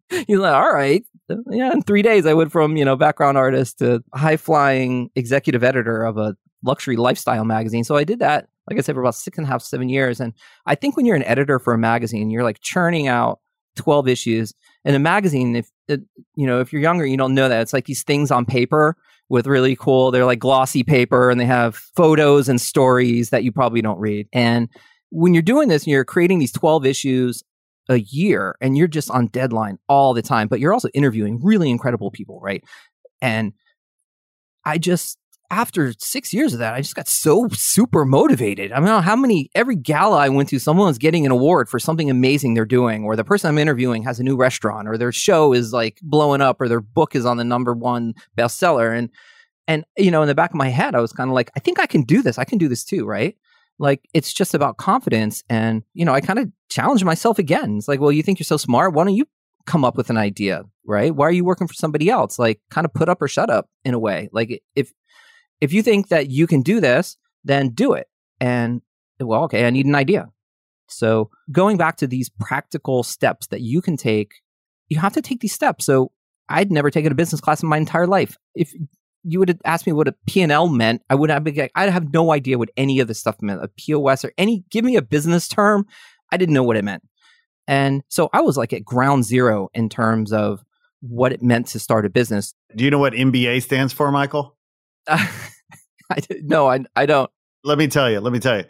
he's like, "All right." Yeah, in three days, I went from you know background artist to high flying executive editor of a luxury lifestyle magazine. So I did that, like I said, for about six and a half, seven years. And I think when you're an editor for a magazine, you're like churning out 12 issues. In a magazine, if it, you know, if you're younger, you don't know that it's like these things on paper with really cool, they're like glossy paper and they have photos and stories that you probably don't read. And when you're doing this and you're creating these 12 issues a year and you're just on deadline all the time, but you're also interviewing really incredible people, right? And I just after six years of that, I just got so super motivated. I mean, how many, every gala I went to, someone's getting an award for something amazing they're doing, or the person I'm interviewing has a new restaurant, or their show is like blowing up, or their book is on the number one bestseller. And, and, you know, in the back of my head, I was kind of like, I think I can do this. I can do this too, right? Like, it's just about confidence. And, you know, I kind of challenge myself again. It's like, well, you think you're so smart. Why don't you come up with an idea, right? Why are you working for somebody else? Like, kind of put up or shut up in a way. Like, if, if you think that you can do this, then do it. And well, okay, I need an idea. So going back to these practical steps that you can take, you have to take these steps. So I'd never taken a business class in my entire life. If you would have asked me what a P&L meant, I would have been, I'd have no idea what any of this stuff meant. A POS or any, give me a business term. I didn't know what it meant. And so I was like at ground zero in terms of what it meant to start a business. Do you know what MBA stands for, Michael? Uh, <laughs> <laughs> I no, I I don't. Let me tell you. Let me tell you.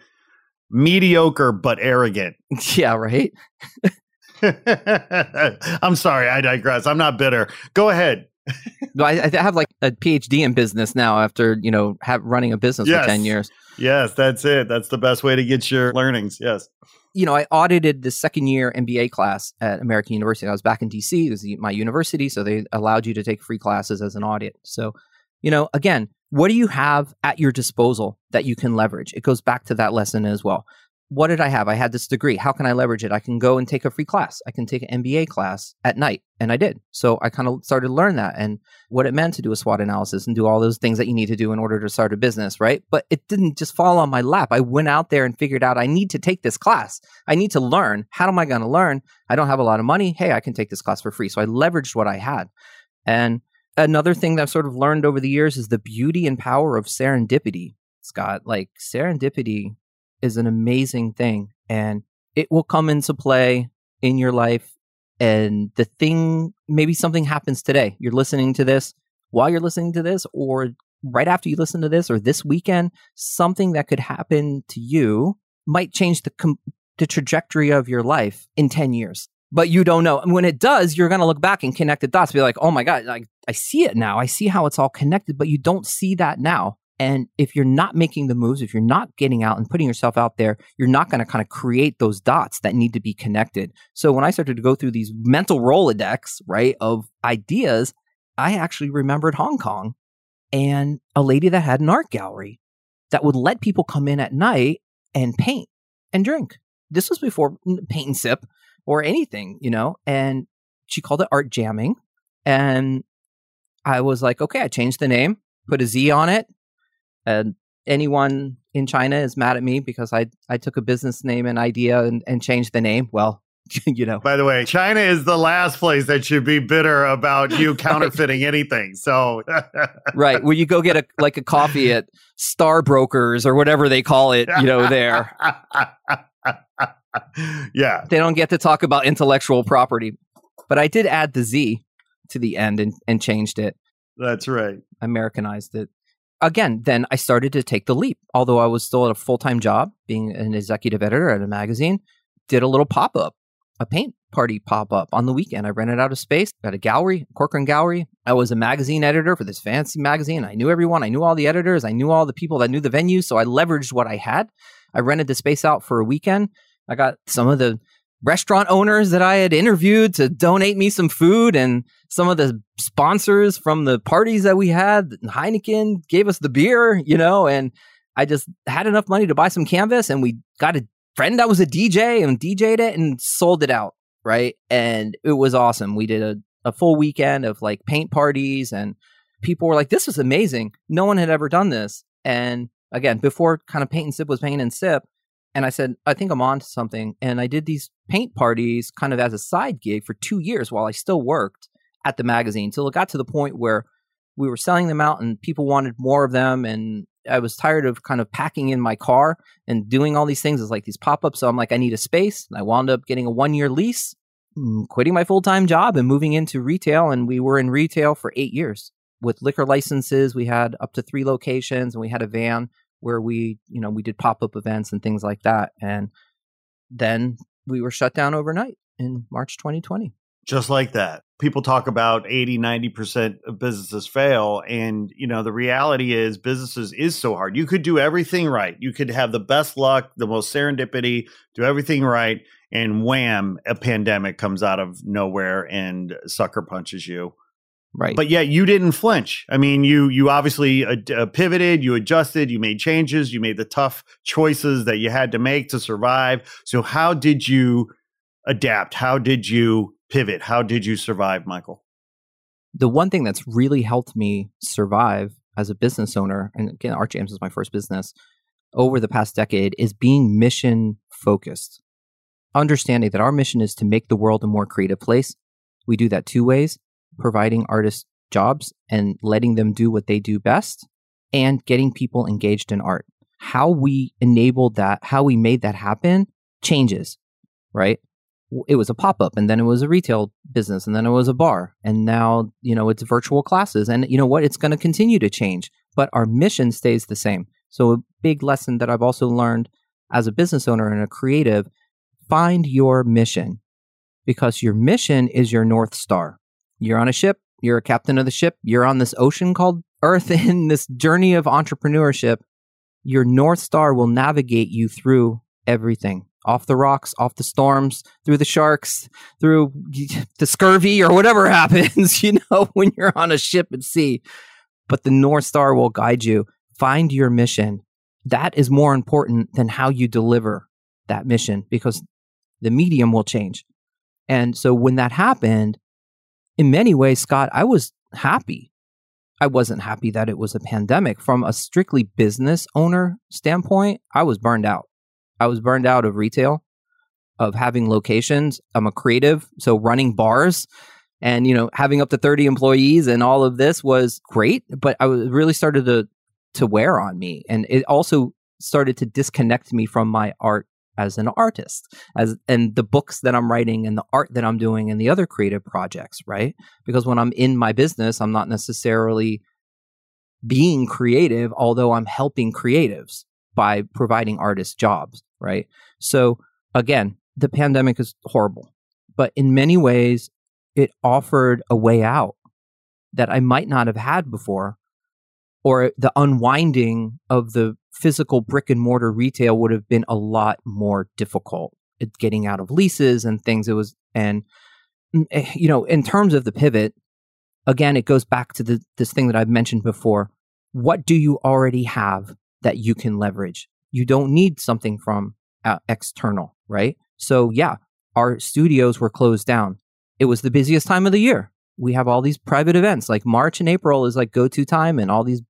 Mediocre but arrogant. <laughs> Yeah, right. <laughs> I'm sorry, I digress. I'm not bitter. Go ahead. I, I have like a PhD in business now after you know have running a business Yes. for ten years. Yes, that's it. That's the best way to get your learnings. Yes. you know, I audited the second year MBA class at American University. I was back in DC. This is my university, so they allowed you to take free classes as an audit. So, you know, again, what do you have at your disposal that you can leverage? It goes back to that lesson as well. What did I have? I had this degree. How can I leverage it? I can go and take a free class. I can take an MBA class at night. And I did. So I kind of started to learn that and what it meant to do a SWOT analysis and do all those things that you need to do in order to start a business, right? But it didn't just fall on my lap. I went out there and figured out I need to take this class. I need to learn. How am I going to learn? I don't have a lot of money. Hey, I can take this class for free. So I leveraged what I had. And another thing that I've sort of learned over the years is the beauty and power of serendipity, Scott. Like serendipity is an amazing thing and it will come into play in your life. And the thing, maybe something happens today. You're listening to this while you're listening to this, or right after you listen to this, or this weekend, something that could happen to you might change the, com- the trajectory of your life in 10 years. But you don't know. And when it does, you're going to look back and connect the dots, be like, oh my God, like, I see it now. I see how it's all connected, but you don't see that now. And if you're not making the moves, if you're not getting out and putting yourself out there, you're not going to kind of create those dots that need to be connected. So when I started to go through these mental Rolodex, right, of ideas, I actually remembered Hong Kong and a lady that had an art gallery that would let people come in at night and paint and drink. This was before paint and sip or anything, you know, and she called it art jamming. And I was like, okay, I changed the name, put a Z on it. And anyone in China is mad at me because I, I took a business name and idea and, and changed the name. Well, <laughs> you know, By the way, China is the last place that should be bitter about you <laughs> counterfeiting anything. So, <laughs> right where you go get a like a coffee at Star Brokers or whatever they call it, you know, there. <laughs> yeah. They don't get to talk about intellectual property. But I did add the Z to the end and, and changed it. That's right. Americanized it. Again, then I started to take the leap. Although I was still at a full time job, being an executive editor at a magazine, did a little pop up, a paint party pop up on the weekend. I rented out a space at a gallery, Corcoran Gallery. I was a magazine editor for this fancy magazine. I knew everyone. I knew all the editors. I knew all the people that knew the venue. So I leveraged what I had. I rented the space out for a weekend. I got some of the restaurant owners that I had interviewed to donate me some food and some of the sponsors from the parties that we had. Heineken gave us the beer, you know, and I just had enough money to buy some canvas and we got a friend that was a DJ and DJ'd it and sold it out. Right. And it was awesome. We did a, a full weekend of like paint parties and people were like, this was amazing. No one had ever done this. And again, before kind of paint and sip was paint and sip, and I said, I think I'm on to something. And I did these paint parties kind of as a side gig for two years while I still worked at the magazine till it got to the point where we were selling them out and people wanted more of them. And I was tired of kind of packing in my car and doing all these things as like these pop ups. So I'm like, I need a space. And I wound up getting a one year lease, mm, quitting my full time job and moving into retail. And we were in retail for eight years with liquor licenses. We had up to three locations and we had a van where we, you know, we did pop up events and things like that. And then we were shut down overnight in March 2020. Just like that. People talk about 80, 90% of businesses fail. And, you know, the reality is businesses is so hard. You could do everything right. You could have the best luck, the most serendipity, do everything right. And wham, a pandemic comes out of nowhere and sucker punches you. Right. But yet you didn't flinch. I mean, you you obviously uh, pivoted, you adjusted, you made changes, you made the tough choices that you had to make to survive. So how did you adapt? How did you pivot? How did you survive, Michael? the one thing that's really helped me survive as a business owner, and again, ArtJamz is my first business over the past decade, is being mission focused. Understanding that our mission is to make the world a more creative place. We do that two ways providing artists jobs and letting them do what they do best, and getting people engaged in art. How we enabled that, how we made that happen changes, right? it was a pop-up and then it was a retail business and then it was a bar and now you know it's virtual classes and you know what it's going to continue to change but our mission stays the same so a big lesson that i've also learned as a business owner and a creative find your mission because your mission is your north star you're on a ship You're a captain of the ship. You're on this ocean called Earth <laughs> in this journey of entrepreneurship. Your North Star will navigate you through everything off the rocks, off the storms, through the sharks, through <laughs> the scurvy or whatever <laughs> happens, you know, when you're on a ship at sea. But the North Star will guide you. Find your mission. That is more important than how you deliver that mission because the medium will change. And so when that happened, in many ways, Scott, I was happy. I wasn't happy that it was a pandemic. From a strictly business owner standpoint, I was burned out. I was burned out of retail, of having locations. I'm a creative, so running bars and you know having up to 30 employees and all of this was great, but I was really started to to wear on me, and it also started to disconnect me from my art as an artist as and the books that i'm writing and the art that i'm doing and the other creative projects right? Because when i'm in my business i'm not necessarily being creative although i'm helping creatives by providing artists jobs right? So again the pandemic is horrible but in many ways it offered a way out that i might not have had before or the unwinding of the physical brick and mortar retail would have been a lot more difficult getting out of leases and things. It was and mm, eh, you know in terms of the pivot again it goes back to the, this thing that i've mentioned before. What do you already have that you can leverage? You don't need something from uh, external right? So yeah our studios were closed down. It was the busiest time of the year. We have all these private events like march and april is like go to time and all these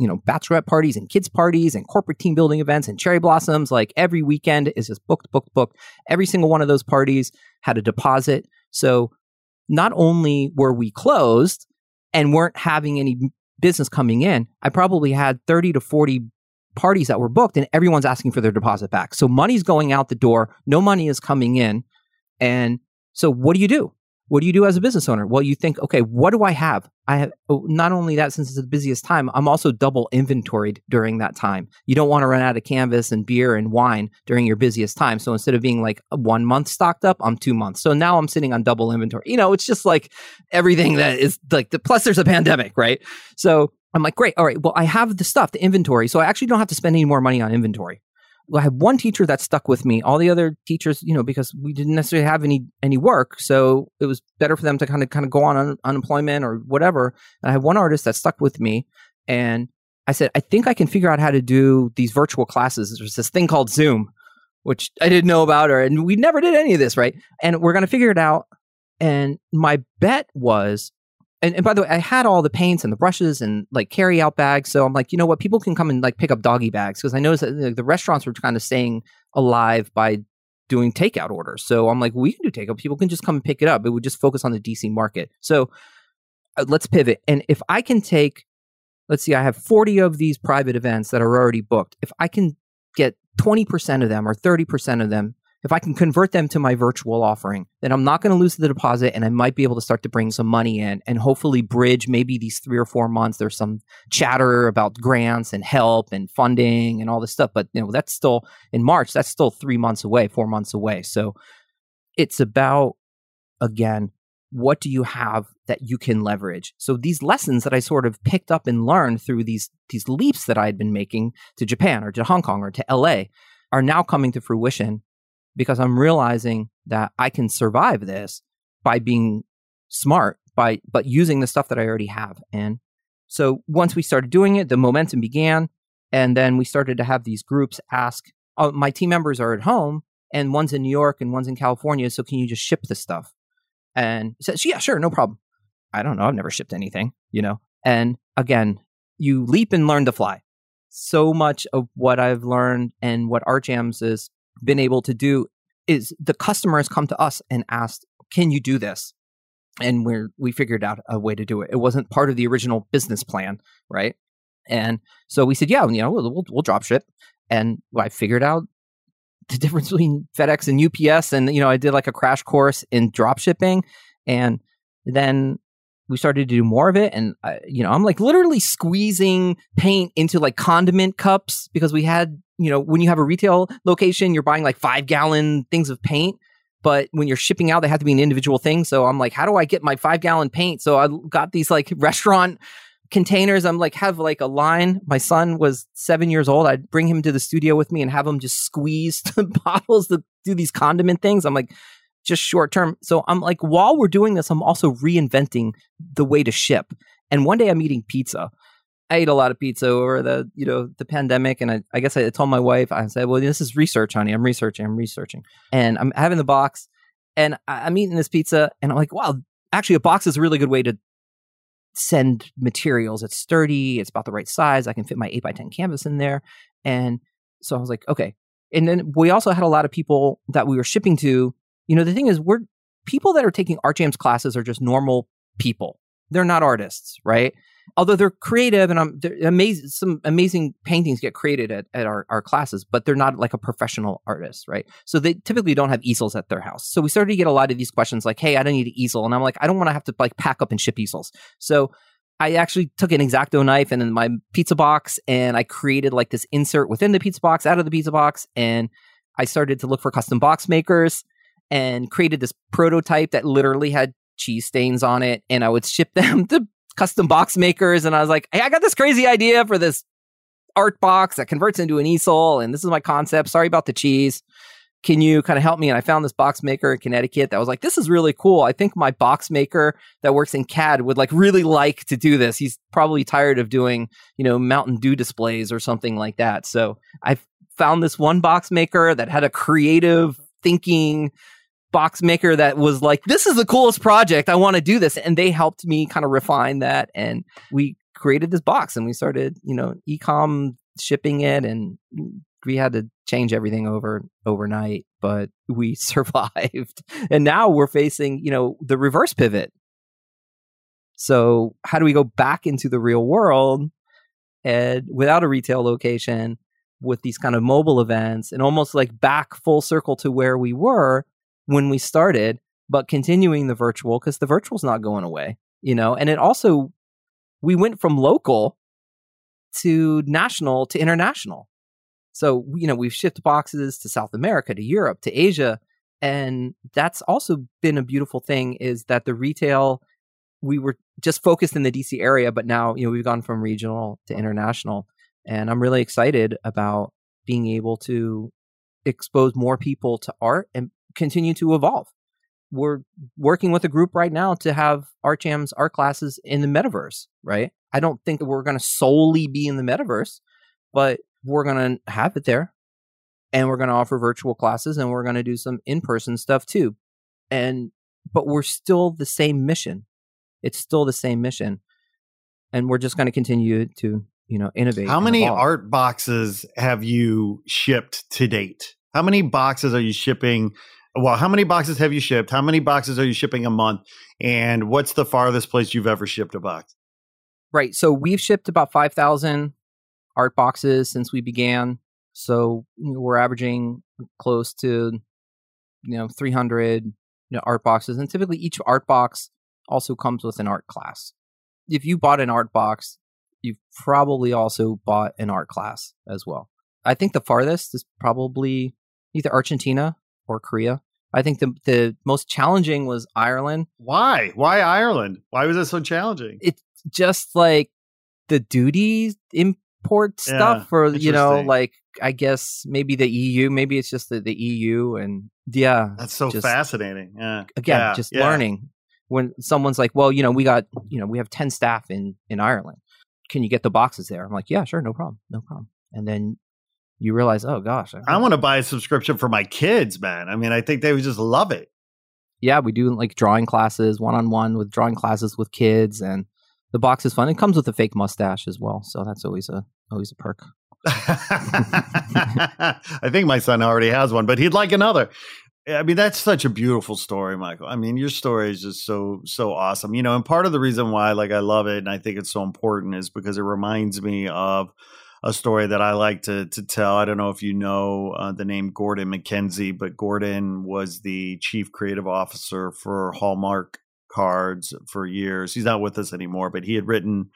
you know, bachelorette parties and kids parties and corporate team building events and cherry blossoms. Like every weekend is just booked, booked, booked. Every single one of those parties had a deposit. So not only were we closed and weren't having any business coming in, I probably had 30 to 40 parties that were booked and everyone's asking for their deposit back. So money's going out the door, no money is coming in. And so what do you do? What do you do as a business owner? Well, you think, okay, what do I have? I have oh, not only that, since it's the busiest time, I'm also double inventoried during that time. You don't want to run out of canvas and beer and wine during your busiest time. So instead of being like one month stocked up, I'm two months. So now I'm sitting on double inventory. You know, it's just like everything that is like the plus there's a pandemic, right? So I'm like, great. All right. Well, I have the stuff, the inventory. So I actually don't have to spend any more money on inventory. I had one teacher that stuck with me. All the other teachers, you know, because we didn't necessarily have any any work, so it was better for them to kind of kind of go on un- unemployment or whatever. And I had one artist that stuck with me, and I said, I think I can figure out how to do these virtual classes. There's this thing called Zoom, which I didn't know about, or and we never did any of this, right? And we're gonna figure it out. And my bet was and, and by the way, I had all the paints and the brushes and like carry out bags. So I'm like, you know what? People can come and like pick up doggy bags because I noticed that like, the restaurants were kind of staying alive by doing takeout orders. So I'm like, we can do takeout. People can just come and pick it up. It would just focus on the DC market. So uh, let's pivot. And if I can take, let's see, I have 40 of these private events that are already booked. If I can get 20% of them or 30% of them if I can convert them to my virtual offering, then I'm not going to lose the deposit and I might be able to start to bring some money in and hopefully bridge maybe these three or four months. There's some chatter about grants and help and funding and all this stuff. But you know, that's still in March, that's still three months away, four months away. So it's about again, what do you have that you can leverage? So these lessons that I sort of picked up and learned through these these leaps that I had been making to Japan or to Hong Kong or to LA are now coming to fruition because I'm realizing that I can survive this by being smart, by but using the stuff that I already have. And so once we started doing it, the momentum began, and then we started to have these groups ask, oh, "My team members are at home, and one's in New York and one's in California, so can you just ship the stuff?" And says, "Yeah, sure, no problem." I don't know. I've never shipped anything, you know. And again, you leap and learn to fly. So much of what I've learned and what ArtJamz is been able to do is the customer has come to us and asked, "Can you do this?" And we're we figured out a way to do it. It wasn't part of the original business plan, right? And so we said, "Yeah, you know, we'll, we'll, we'll drop ship." And I figured out the <laughs> difference between FedEx and UPS, and you know, I did like a crash course in drop shipping, and then we started to do more of it and uh, you know i'm like literally squeezing paint into like condiment cups because we had you know, when you have a retail location, you're buying like five gallon things of paint. but when you're shipping out, they have to be an individual thing. So I'm like, how do I get my five gallon paint? So I got these like <laughs> restaurant containers. I'm like, have like a line. My son was seven years old. I'd bring him to the studio with me and have him just squeeze <laughs> the bottles to do these condiment things. I'm like, just short term. So I'm like, while we're doing this, I'm also reinventing the way to ship. And one day I'm eating pizza. I ate a lot of pizza over the, you know, the pandemic. And I, I guess I told my wife, I said, well, this is research, honey. I'm researching, I'm researching. And I'm having the box and I'm eating this pizza and I'm like, wow, actually a box is a really good way to send materials. It's sturdy. It's about the right size. I can fit my eight by 10 canvas in there. And so I was like, okay. And then we also had a lot of people that we were shipping to. You know, the thing is, we're people that are taking ArtJamz classes are just normal people. They're not artists, right? although they're creative and I'm amazing, some amazing paintings get created at, at our, our classes, but they're not like a professional artist, right? So they typically don't have easels at their house. So we started to get a lot of these questions like, hey, I don't need an easel. And I'm like, I don't want to have to like pack up and ship easels. So I actually took an X-Acto knife and my pizza box and I created like this insert within the pizza box, out of the pizza box. And I started to look for custom box makers and created this prototype that literally had cheese stains on it. And I would ship <laughs> them to custom box makers, and I was like, hey, I got this crazy idea for this art box that converts into an easel, and this is my concept. Sorry about the cheese. Can you kind of help me? And I found this box maker in Connecticut that was like, this is really cool. I think my box maker that works in CAD would like really like to do this. He's probably tired of doing, you know, Mountain Dew displays or something like that. So I found this one box maker that had a creative thinking box maker that was like, this is the coolest project. I want to do this. And they helped me kind of refine that. And we created this box and we started, you know, ecom shipping it and we had to change everything over overnight, but we <laughs> survived. And now we're facing, you know, the reverse pivot. So how do we go back into the real world and without a retail location with these kind of mobile events and almost like back full circle to where we were when we started, but continuing the virtual because the virtual's not going away, you know. And it also, we went from local to national to international. So, you know, we've shipped boxes to South America, to Europe, to Asia. And that's also been a beautiful thing is that the retail, we were just focused in the DC area, but now, you know, we've gone from regional to international. And I'm really excited about being able to expose more people to art and continue to evolve. We're working with a group right now to have ArtJamz, art classes in the metaverse, right? I don't think that we're going to solely be in the metaverse, but we're going to have it there and we're going to offer virtual classes and we're going to do some in-person stuff too. And but we're still the same mission. It's still the same mission. And we're just going to continue to, you know, innovate. How many evolve. art boxes have you shipped to date? How many boxes are you shipping well, how many boxes have you shipped? How many boxes are you shipping a month? And what's the farthest place you've ever shipped a box? Right. So we've shipped about 5,000 art boxes since we began. So we're averaging close to, you know, 300 you know, art boxes. And typically each art box also comes with an art class. If you bought an art box, you've probably also bought an art class as well. I think the farthest is probably either Argentina or Korea. I think the the most challenging was Ireland. Why? Why Ireland? Why was it so challenging? It's just like the duty import stuff, yeah, or you know, like I guess maybe the EU. Maybe it's just the, the EU, and yeah, that's so just, fascinating. Yeah, again, yeah, just yeah. learning when someone's like, "Well, you know, we got you know we have ten staff in in Ireland. Can you get the boxes there?" I'm like, "Yeah, sure, no problem, no problem." And then you realize, oh gosh, I, I want to buy a subscription for my kids, man. I mean, I think they would just love it. Yeah, we do like drawing classes, one on one with drawing classes with kids, and the box is fun. It comes with a fake mustache as well, so that's always a always a perk. <laughs> I think my son already has one, but he'd like another. I mean, that's such a beautiful story, Michael. I mean, your story is just so so awesome. You know, and part of the reason why like I love it and I think it's so important is because it reminds me of a story that I like to to tell. I don't know if you know uh, the name Gordon MacKenzie, but Gordon was the chief creative officer for Hallmark cards for years. He's not with us anymore, but he had written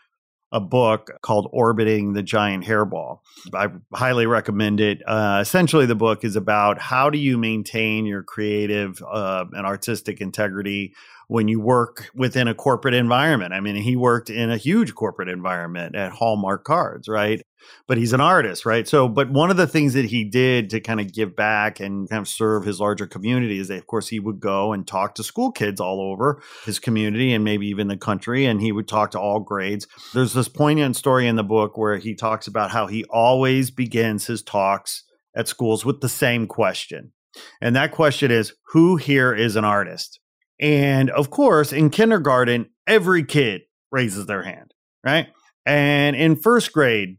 a book called Orbiting the Giant Hairball. I highly recommend it. Uh, essentially, the book is about how do you maintain your creative uh, and artistic integrity when you work within a corporate environment. I mean, he worked in a huge corporate environment at Hallmark Cards, right? But he's an artist, right? So, but one of the things that he did to kind of give back and kind of serve his larger community is that, of course, he would go and talk to school kids all over his community and maybe even the country, and he would talk to all grades. There's this poignant story in the book where he talks about how he always begins his talks at schools with the same question. And that question is Who here is an artist? And of course, in kindergarten, every kid raises their hand, right? And in first grade,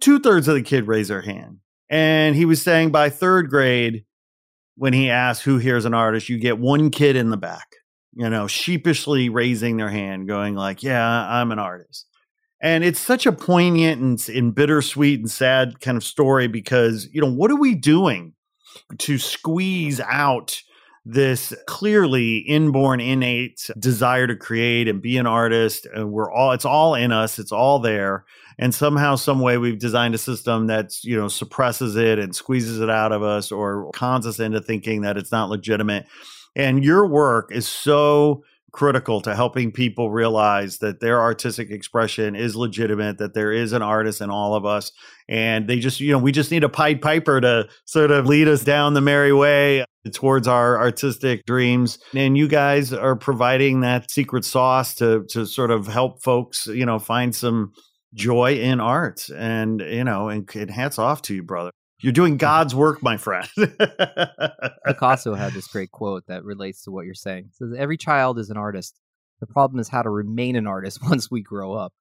two thirds of the kid raise their hand. And he was saying by third grade, when he asked who here's an artist, you get one kid in the back, you know, sheepishly raising their hand, going like, "Yeah, I'm an artist." And it's such a poignant and, and bittersweet and sad kind of story because you know what are we doing to squeeze out this clearly inborn innate desire to create and be an artist and we're all it's all in us it's all there. And somehow some way we've designed a system that's you know suppresses it and squeezes it out of us or cons us into thinking that it's not legitimate. And your work is so critical to helping people realize that their artistic expression is legitimate, that there is an artist in all of us. And they just, you know, we just need a Pied Piper to sort of lead us down the merry way towards our artistic dreams. And you guys are providing that secret sauce to to sort of help folks, you know, find some joy in art. And, you know, and, and hats off to you, brother. You're doing God's work, my friend. <laughs> Picasso had this great quote that relates to what you're saying. It says every child is an artist. The problem is how to remain an artist <laughs> once we grow up.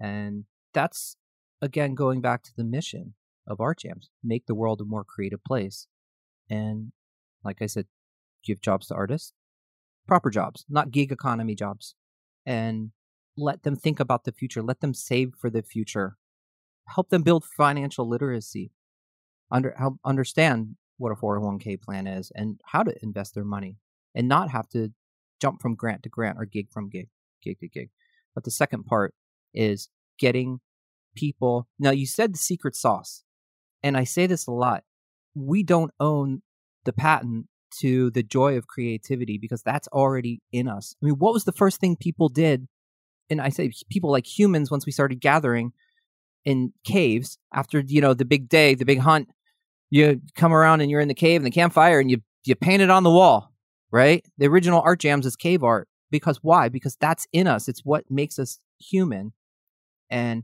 And that's again going back to the mission of ArtJamz. Make the world a more creative place. And like I said, give jobs to artists. Proper jobs, not gig economy jobs. And let them think about the future. Let them save for the future. Help them build financial literacy under help understand what a 401k plan is and how to invest their money and not have to jump from grant to grant or gig from gig gig to gig. But the second part is getting people now you said the secret sauce and i say this a lot. We don't own the patent to the joy of creativity because that's already in us. I mean what was the first thing people did? And i say people like humans once we started gathering in caves after you know the big day, the big hunt. You come around and you're in the cave and the campfire and you you paint it on the wall, right? The original ArtJamz is cave art because why? Because that's in us. It's what makes us human. And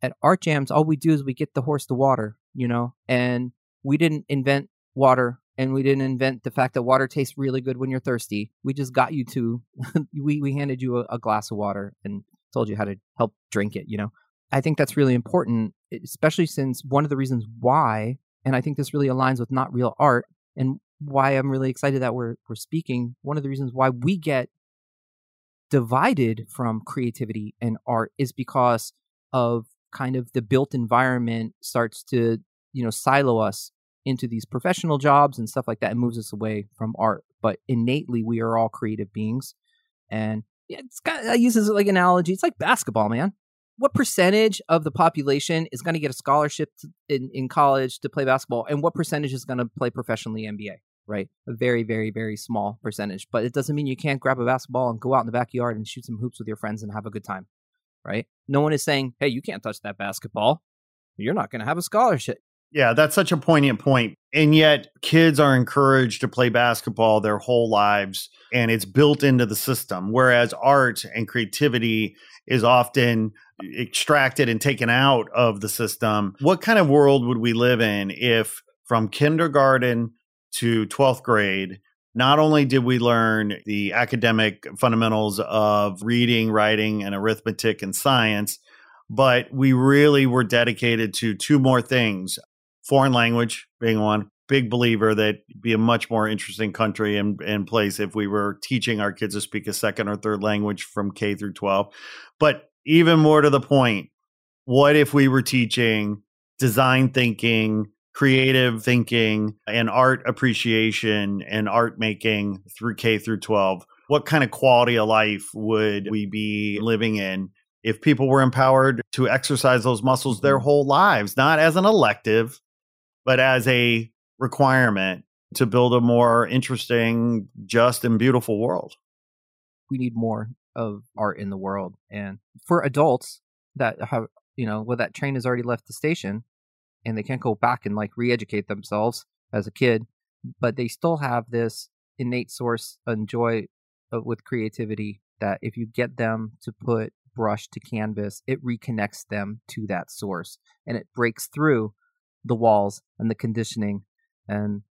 at ArtJamz, all we do is we get the horse to water, you know, and we didn't invent water and we didn't invent the fact that water tastes really good when you're thirsty. We just got you to, <laughs> we, we handed you a, a glass of water and told you how to help drink it, you know. I think that's really important, especially since one of the reasons why, and I think this really aligns with not real art and why I'm really excited that we're we're speaking. One of the reasons why we get divided from creativity and art is because of kind of the built environment starts to you know silo us into these professional jobs and stuff like that and moves us away from art but innately we are all creative beings. And yeah, it's got I use this like analogy. It's like basketball man what percentage of the population is going to get a scholarship to, in, in college to play basketball and what percentage is going to play professionally nba right? A very very very small percentage but it doesn't mean you can't grab a basketball and go out in the backyard and shoot some hoops with your friends and have a good time right? No one is saying hey you can't touch that basketball. You're not going to have a scholarship yeah, that's such a poignant point. And yet, kids are encouraged to play basketball their whole lives, and it's built into the system. Whereas art and creativity is often extracted and taken out of the system. What kind of world would we live in if from kindergarten to 12th grade, not only did we learn the academic fundamentals of reading, writing, and arithmetic and science, but we really were dedicated to two more things foreign language being one. Big believer that be a much more interesting country and, and place if we were teaching our kids to speak a second or third language from K through 12. But even more to the point, what if we were teaching design thinking, creative thinking, and art appreciation and art making through K through 12? What kind of quality of life would we be living in if people were empowered to exercise those muscles their Mm-hmm. whole lives, not as an elective, but as a requirement to build a more interesting, just, and beautiful world. we need more of art in the world. And for adults that have, you know, well, that train has already left the station and they can't go back and like re educate themselves as a kid, but they still have this innate source and joy of, with creativity that if you get them to put brush to canvas, it reconnects them to that source and it breaks through the walls and the conditioning and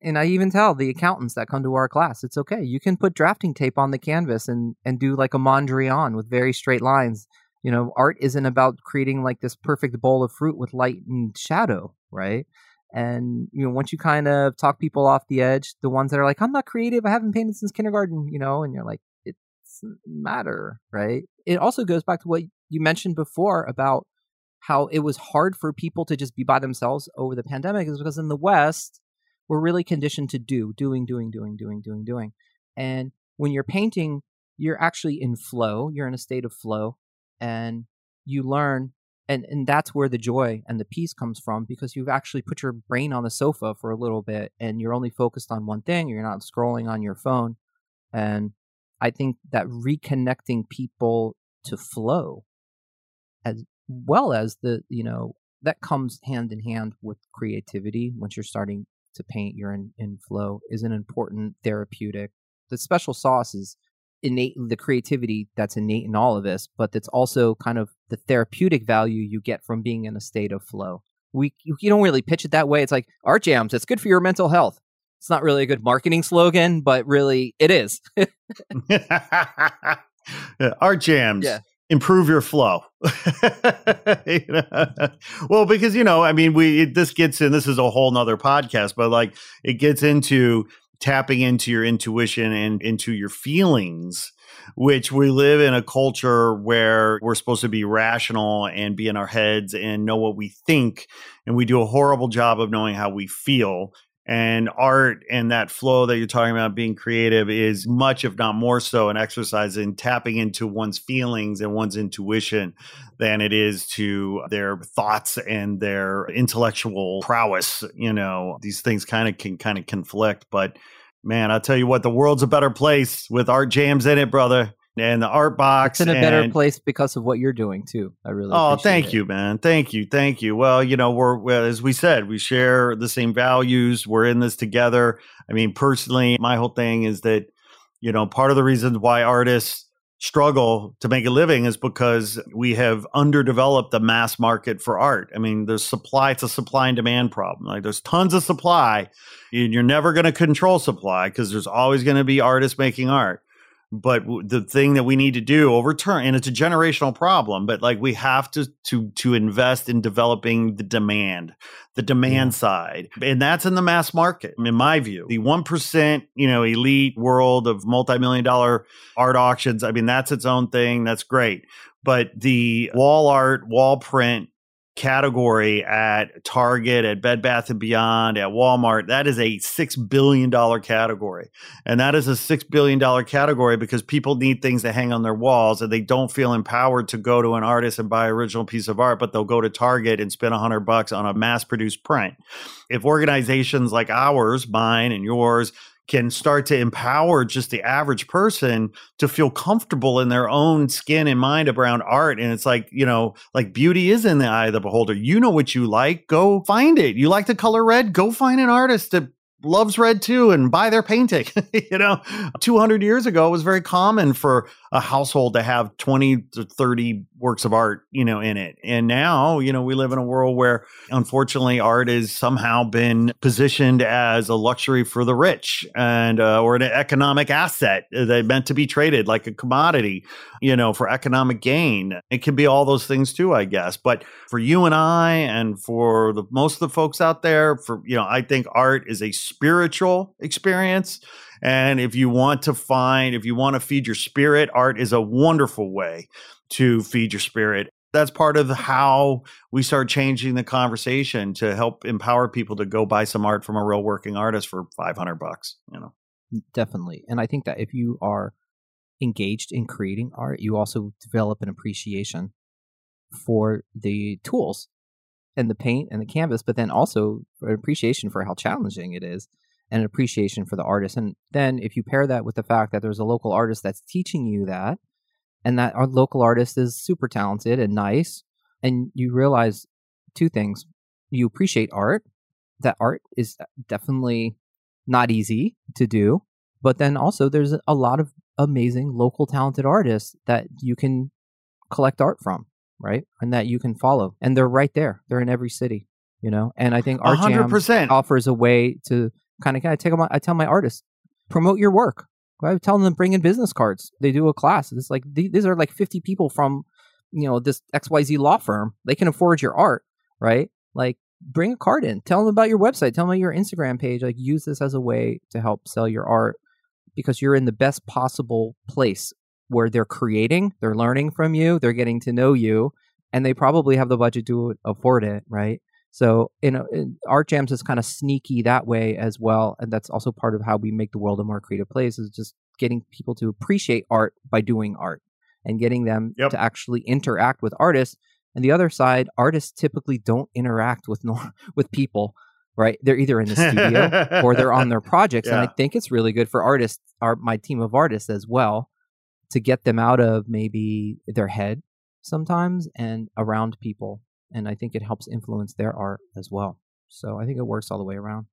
and I even tell the accountants that come to our class, it's okay. You can put drafting tape on the canvas and and do like a Mondrian with very straight lines. You know, art isn't about creating like this perfect bowl of fruit with light and shadow, right? And you know, once you kind of talk people off the edge, the ones that are like, "I'm not creative. I haven't painted since kindergarten," you know, and you're like, "It doesn't matter, right?" It also goes back to what you mentioned before about how it was hard for people to just be by themselves over the pandemic, is because in the West we're really conditioned to do doing doing doing doing doing doing. And when you're painting you're actually in flow you're in a state of flow and you learn and and that's where the joy and the peace comes from because you've actually put your brain on the sofa for a little bit and you're only focused on one thing you're not scrolling on your phone. And i think that reconnecting people to flow as well as the you know that comes hand in hand with creativity once you're starting to paint you're in, in flow is an important therapeutic. The special sauce is innate the creativity that's innate in all of us but it's also kind of the therapeutic value you get from being in a state of flow. We you, you don't really pitch it that way. It's like ArtJamz it's good for your mental health. It's not really a good marketing slogan but really it is. <laughs> ArtJamz. Yeah. Improve your flow. <laughs> You know? Well, because you know, I mean, we it, this gets in. This is a whole nother podcast, but like it gets into tapping into your intuition and into your feelings, which we live in a culture where we're supposed to be rational and be in our heads and know what we think, and we do a horrible job of knowing how we feel and art and that flow that you're talking about being creative is much if not more so an exercise in tapping into one's feelings and one's intuition than it is to their thoughts and their intellectual prowess you know? These things kind of can kind of conflict but man i'll tell you what the world's a better place with ArtJamz in it brother and the art box it's in a better place because of what you're doing too i really Oh, thank it. you, man. Thank you. Thank you. Well, you know, we're, well, as we said, we share the same values. We're in this together. I mean, personally, my whole thing is that, you know, part of the reasons why artists struggle to make a living is because we have underdeveloped the mass market for art. I mean, there's supply, it's a supply and demand problem. Like there's tons of supply and you're never going to control supply because there's always going to be artists making art but the thing that we need to do over time and it's a generational problem but like we have to to to invest in developing the demand the demand side and that's in the mass market in my view. The 1% you know elite world of multi-million dollar art auctions i mean that's its own thing that's great but the wall art wall print category at Target, at Bed Bath and Beyond, at Walmart, that is a 6 billion dollar category. And that is a $6 billion category because people need things to hang on their walls and they don't feel empowered to go to an artist and buy an original piece of art, but they'll go to Target and spend 100 bucks on a mass produced print. If organizations like ours, mine and yours, can start to empower just the average person to feel comfortable in their own skin and mind around art. And it's like, you know, like beauty is in the eye of the beholder. You know what you like, go find it. You like the color red, go find an artist that loves red too and buy their painting. <laughs> you know, 200 years ago, it was very common for a household to have 20 to 30 works of art, you know, in it. And now, you know, we live in a world where unfortunately art has somehow been positioned as a luxury for the rich and uh, or an economic asset that meant to be traded like a commodity, you know, for economic gain. It can be all those things too, I guess. But for you and I and for the most of the folks out there, for you know, I think art is a spiritual experience. And if you want to find, if you want to feed your spirit, art is a wonderful way to feed your spirit. That's part of how we start changing the conversation to help empower people to go buy some art from a real working artist for 500 bucks, you know. definitely and i think that if you are engaged in creating art, you also develop an appreciation for the tools and the paint and the canvas, but then also an appreciation for how challenging it is and an appreciation for the artist. And then if you pair that with the fact that there's a local artist that's teaching you that, and that our local artist is super talented and nice, and you realize two things. You appreciate art, that art is uh, definitely not easy to do, but then also there's a lot of amazing local talented artists that you can collect art from, right? And that you can follow. And they're right there. They're in every city, you know? And I think Art Jam 100%. offers a way to kind of kind of take them I tell my artists, promote your work. I tell them to bring in business cards. They do a class. It's like these are like 50 people from, you know, this XYZ law firm. They can afford your art, right? Like bring a card in. Tell them about your website. Tell them about your Instagram page. Like use this as a way to help sell your art because you're in the best possible place where they're creating, they're learning from you, they're getting to know you, and they probably have the budget to afford it, right? So, in, in ArtJamz is kind of sneaky that way as well, and that's also part of how we make the world a more creative place. Is just getting people to appreciate art by doing art and getting them Yep. to actually interact with artists. And the other side, artists typically don't interact with nor- <laughs> with people, right? They're either in the studio <laughs> or they're on their projects. And I think it's really good for artists, our my team of artists as well, to get them out of maybe their head sometimes and around people. And I think it helps influence their art as well. So I think it works all the way around.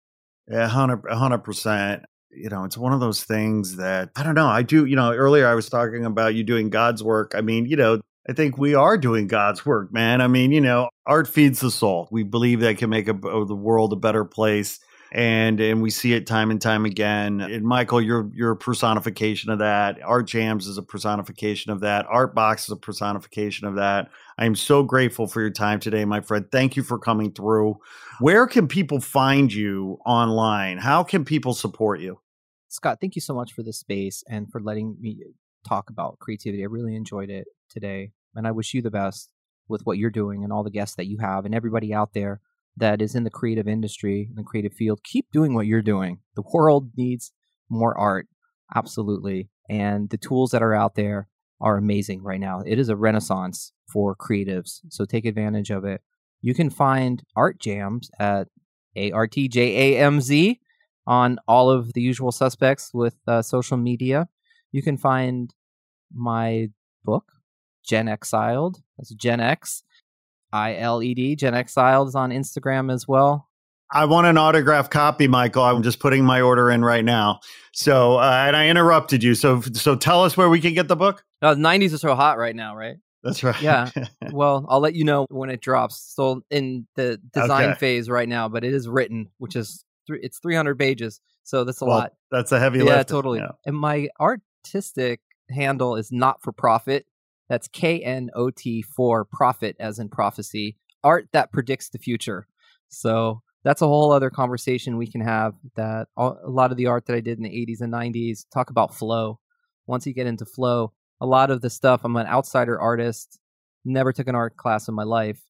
Yeah, hundred hundred percent. You know, it's one of those things that I don't know. I do. You know, earlier I was talking about you doing God's work. I mean, you know, I think we are doing God's work, man. I mean, you know, art feeds the soul. We believe that can make a, the world a better place, and and we see it time and time again. And Michael, you're you're a personification of that. ArtJamz is a personification of that. Art Box is a personification of that. I am so grateful for your time today, my friend. Thank you for coming through. Where can people find you online? How can people support you? Scott, thank you so much for this space and for letting me talk about creativity. I really enjoyed it today. And I wish you the best with what you're doing and all the guests that you have and everybody out there that is in the creative industry and the creative field. Keep doing what you're doing. The world needs more art. Absolutely. And the tools that are out there are amazing right now. It is a renaissance for creatives. So take advantage of it. You can find ArtJamz at A R T J A M Z on all of the usual suspects with uh, social media. You can find my book, Gen Exiled. That's Gen X, I L E D. Gen is on Instagram as well. I want an autograph copy, Michael. I'm just putting my order in right now. So, uh, and I interrupted you. So, so tell us where we can get the book. Oh, the 90s are so hot right now, right? That's right. Yeah. <laughs> well, I'll let you know when it drops. Still in the design Okay. phase right now, but it is written, which is three, it's 300 pages, so that's a Well, lot. That's a heavy Yeah, lift. totally. Yeah. And my artistic handle is not for profit. That's K N O T for profit, as in prophecy. Art that predicts the future. So that's a whole other conversation we can have. That a lot of the art that I did in the 80s and 90s talk about flow. Once you get into flow, a lot of the stuff. I'm an outsider artist. Never took an art class in my life,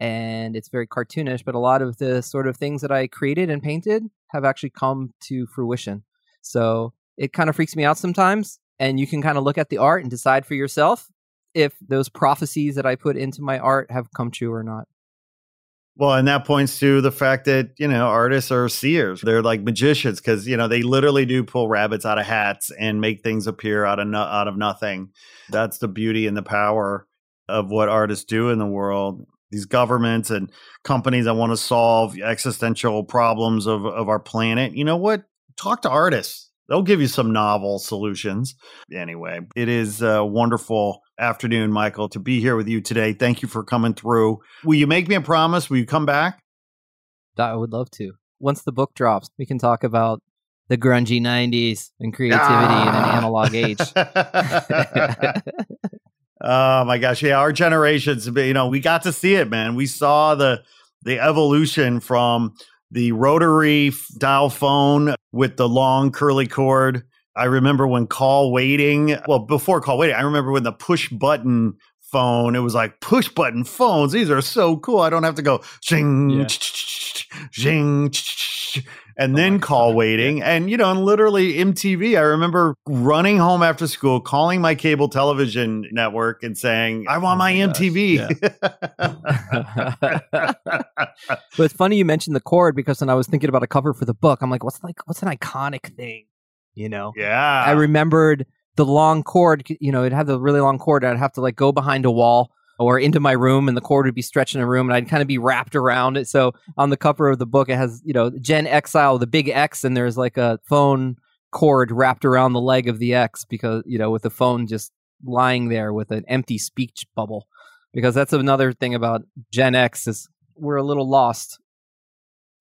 and it's very cartoonish. But a lot of the sort of things that I created and painted have actually come to fruition. So it kind of freaks me out sometimes. And you can kind of look at the art and decide for yourself if those prophecies that I put into my art have come true or not. Well, and that points to the fact that, you know, artists are seers. They're like magicians because, you know, they literally do pull rabbits out of hats and make things appear out of no- out of nothing. That's the beauty and the power of what artists do in the world. These governments and companies that want to solve existential problems of, of our planet, you know what? Talk to artists. They'll give you some novel solutions. Anyway, it is a wonderful afternoon, Michael, to be here with you today. Thank you for coming through. Will you make me a promise? Will you come back? I would love to. Once the book drops, we can talk about the grungy 90s and creativity in an Ah. analog age. <laughs> <laughs> oh my gosh, yeah, our generations, you know, we got to see it, man. We saw the the evolution from the rotary dial phone with the long curly cord. I remember when call waiting, well, before call waiting, I remember when the push button phone, it was like push button phones. These are so cool. I don't have to go zing, Yeah. zing, watch and oh then call God. waiting. Yeah. And, you know, and literally MTV, I remember running home after school, calling my cable television network and saying, I want oh my, my MTV. Yeah. <laughs> but it's funny you mentioned the cord because when I was thinking about a cover for the book, I'm like, what's like, what's an iconic thing? You know? Yeah. I remembered the long cord, you know, it had the really long cord. I'd have to like go behind a wall or into my room and the cord would be stretched in a room and I'd kind of be wrapped around it. So on the cover of the book, it has, you know, Gen Exile, the big X, and there's like a phone cord wrapped around the leg of the X because, you know, with the phone just lying there with an empty speech bubble. Because that's another thing about Gen X is we're a little lost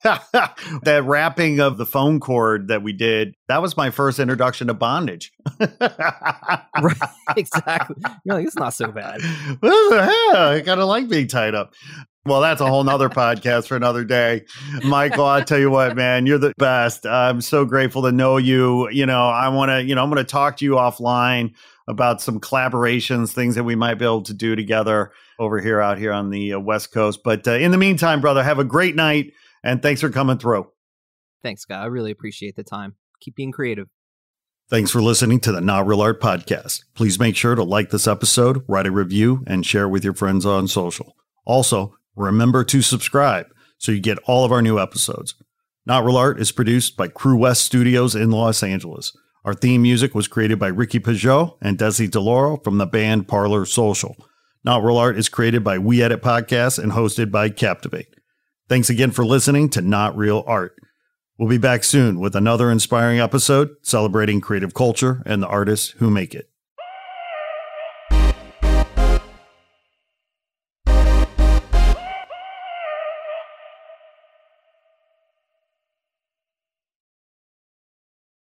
<laughs> that wrapping of the phone cord that we did, that was my first introduction to bondage. <laughs> right, exactly. You're like, it's not so bad. I kind of like being tied up. Well, that's a whole nother podcast for another day. Michael, I tell you what, man, you're the best. I'm so grateful to know you. You know, I want to, you know, I'm going to talk to you offline about some collaborations, things that we might be able to do together over here, out here on the uh, West Coast. But uh, in the meantime, brother, have a great night. And thanks for coming through. Thanks, Scott. I really appreciate the time. Keep being creative. Thanks for listening to the Not Real Art Podcast. Please make sure to like this episode, write a review, and share with your friends on social. Also, remember to subscribe so you get all of our new episodes. Not Real Art is produced by Crewest Studios in Los Angeles. Our theme music was created by Ricky Peugeot and Desi DeLauro from the band Parlor Social. Not Real Art is created by We Edit Podcasts and hosted by Captivate. Thanks again for listening to Not Real Art. We'll be back soon with another inspiring episode celebrating creative culture and the artists who make it.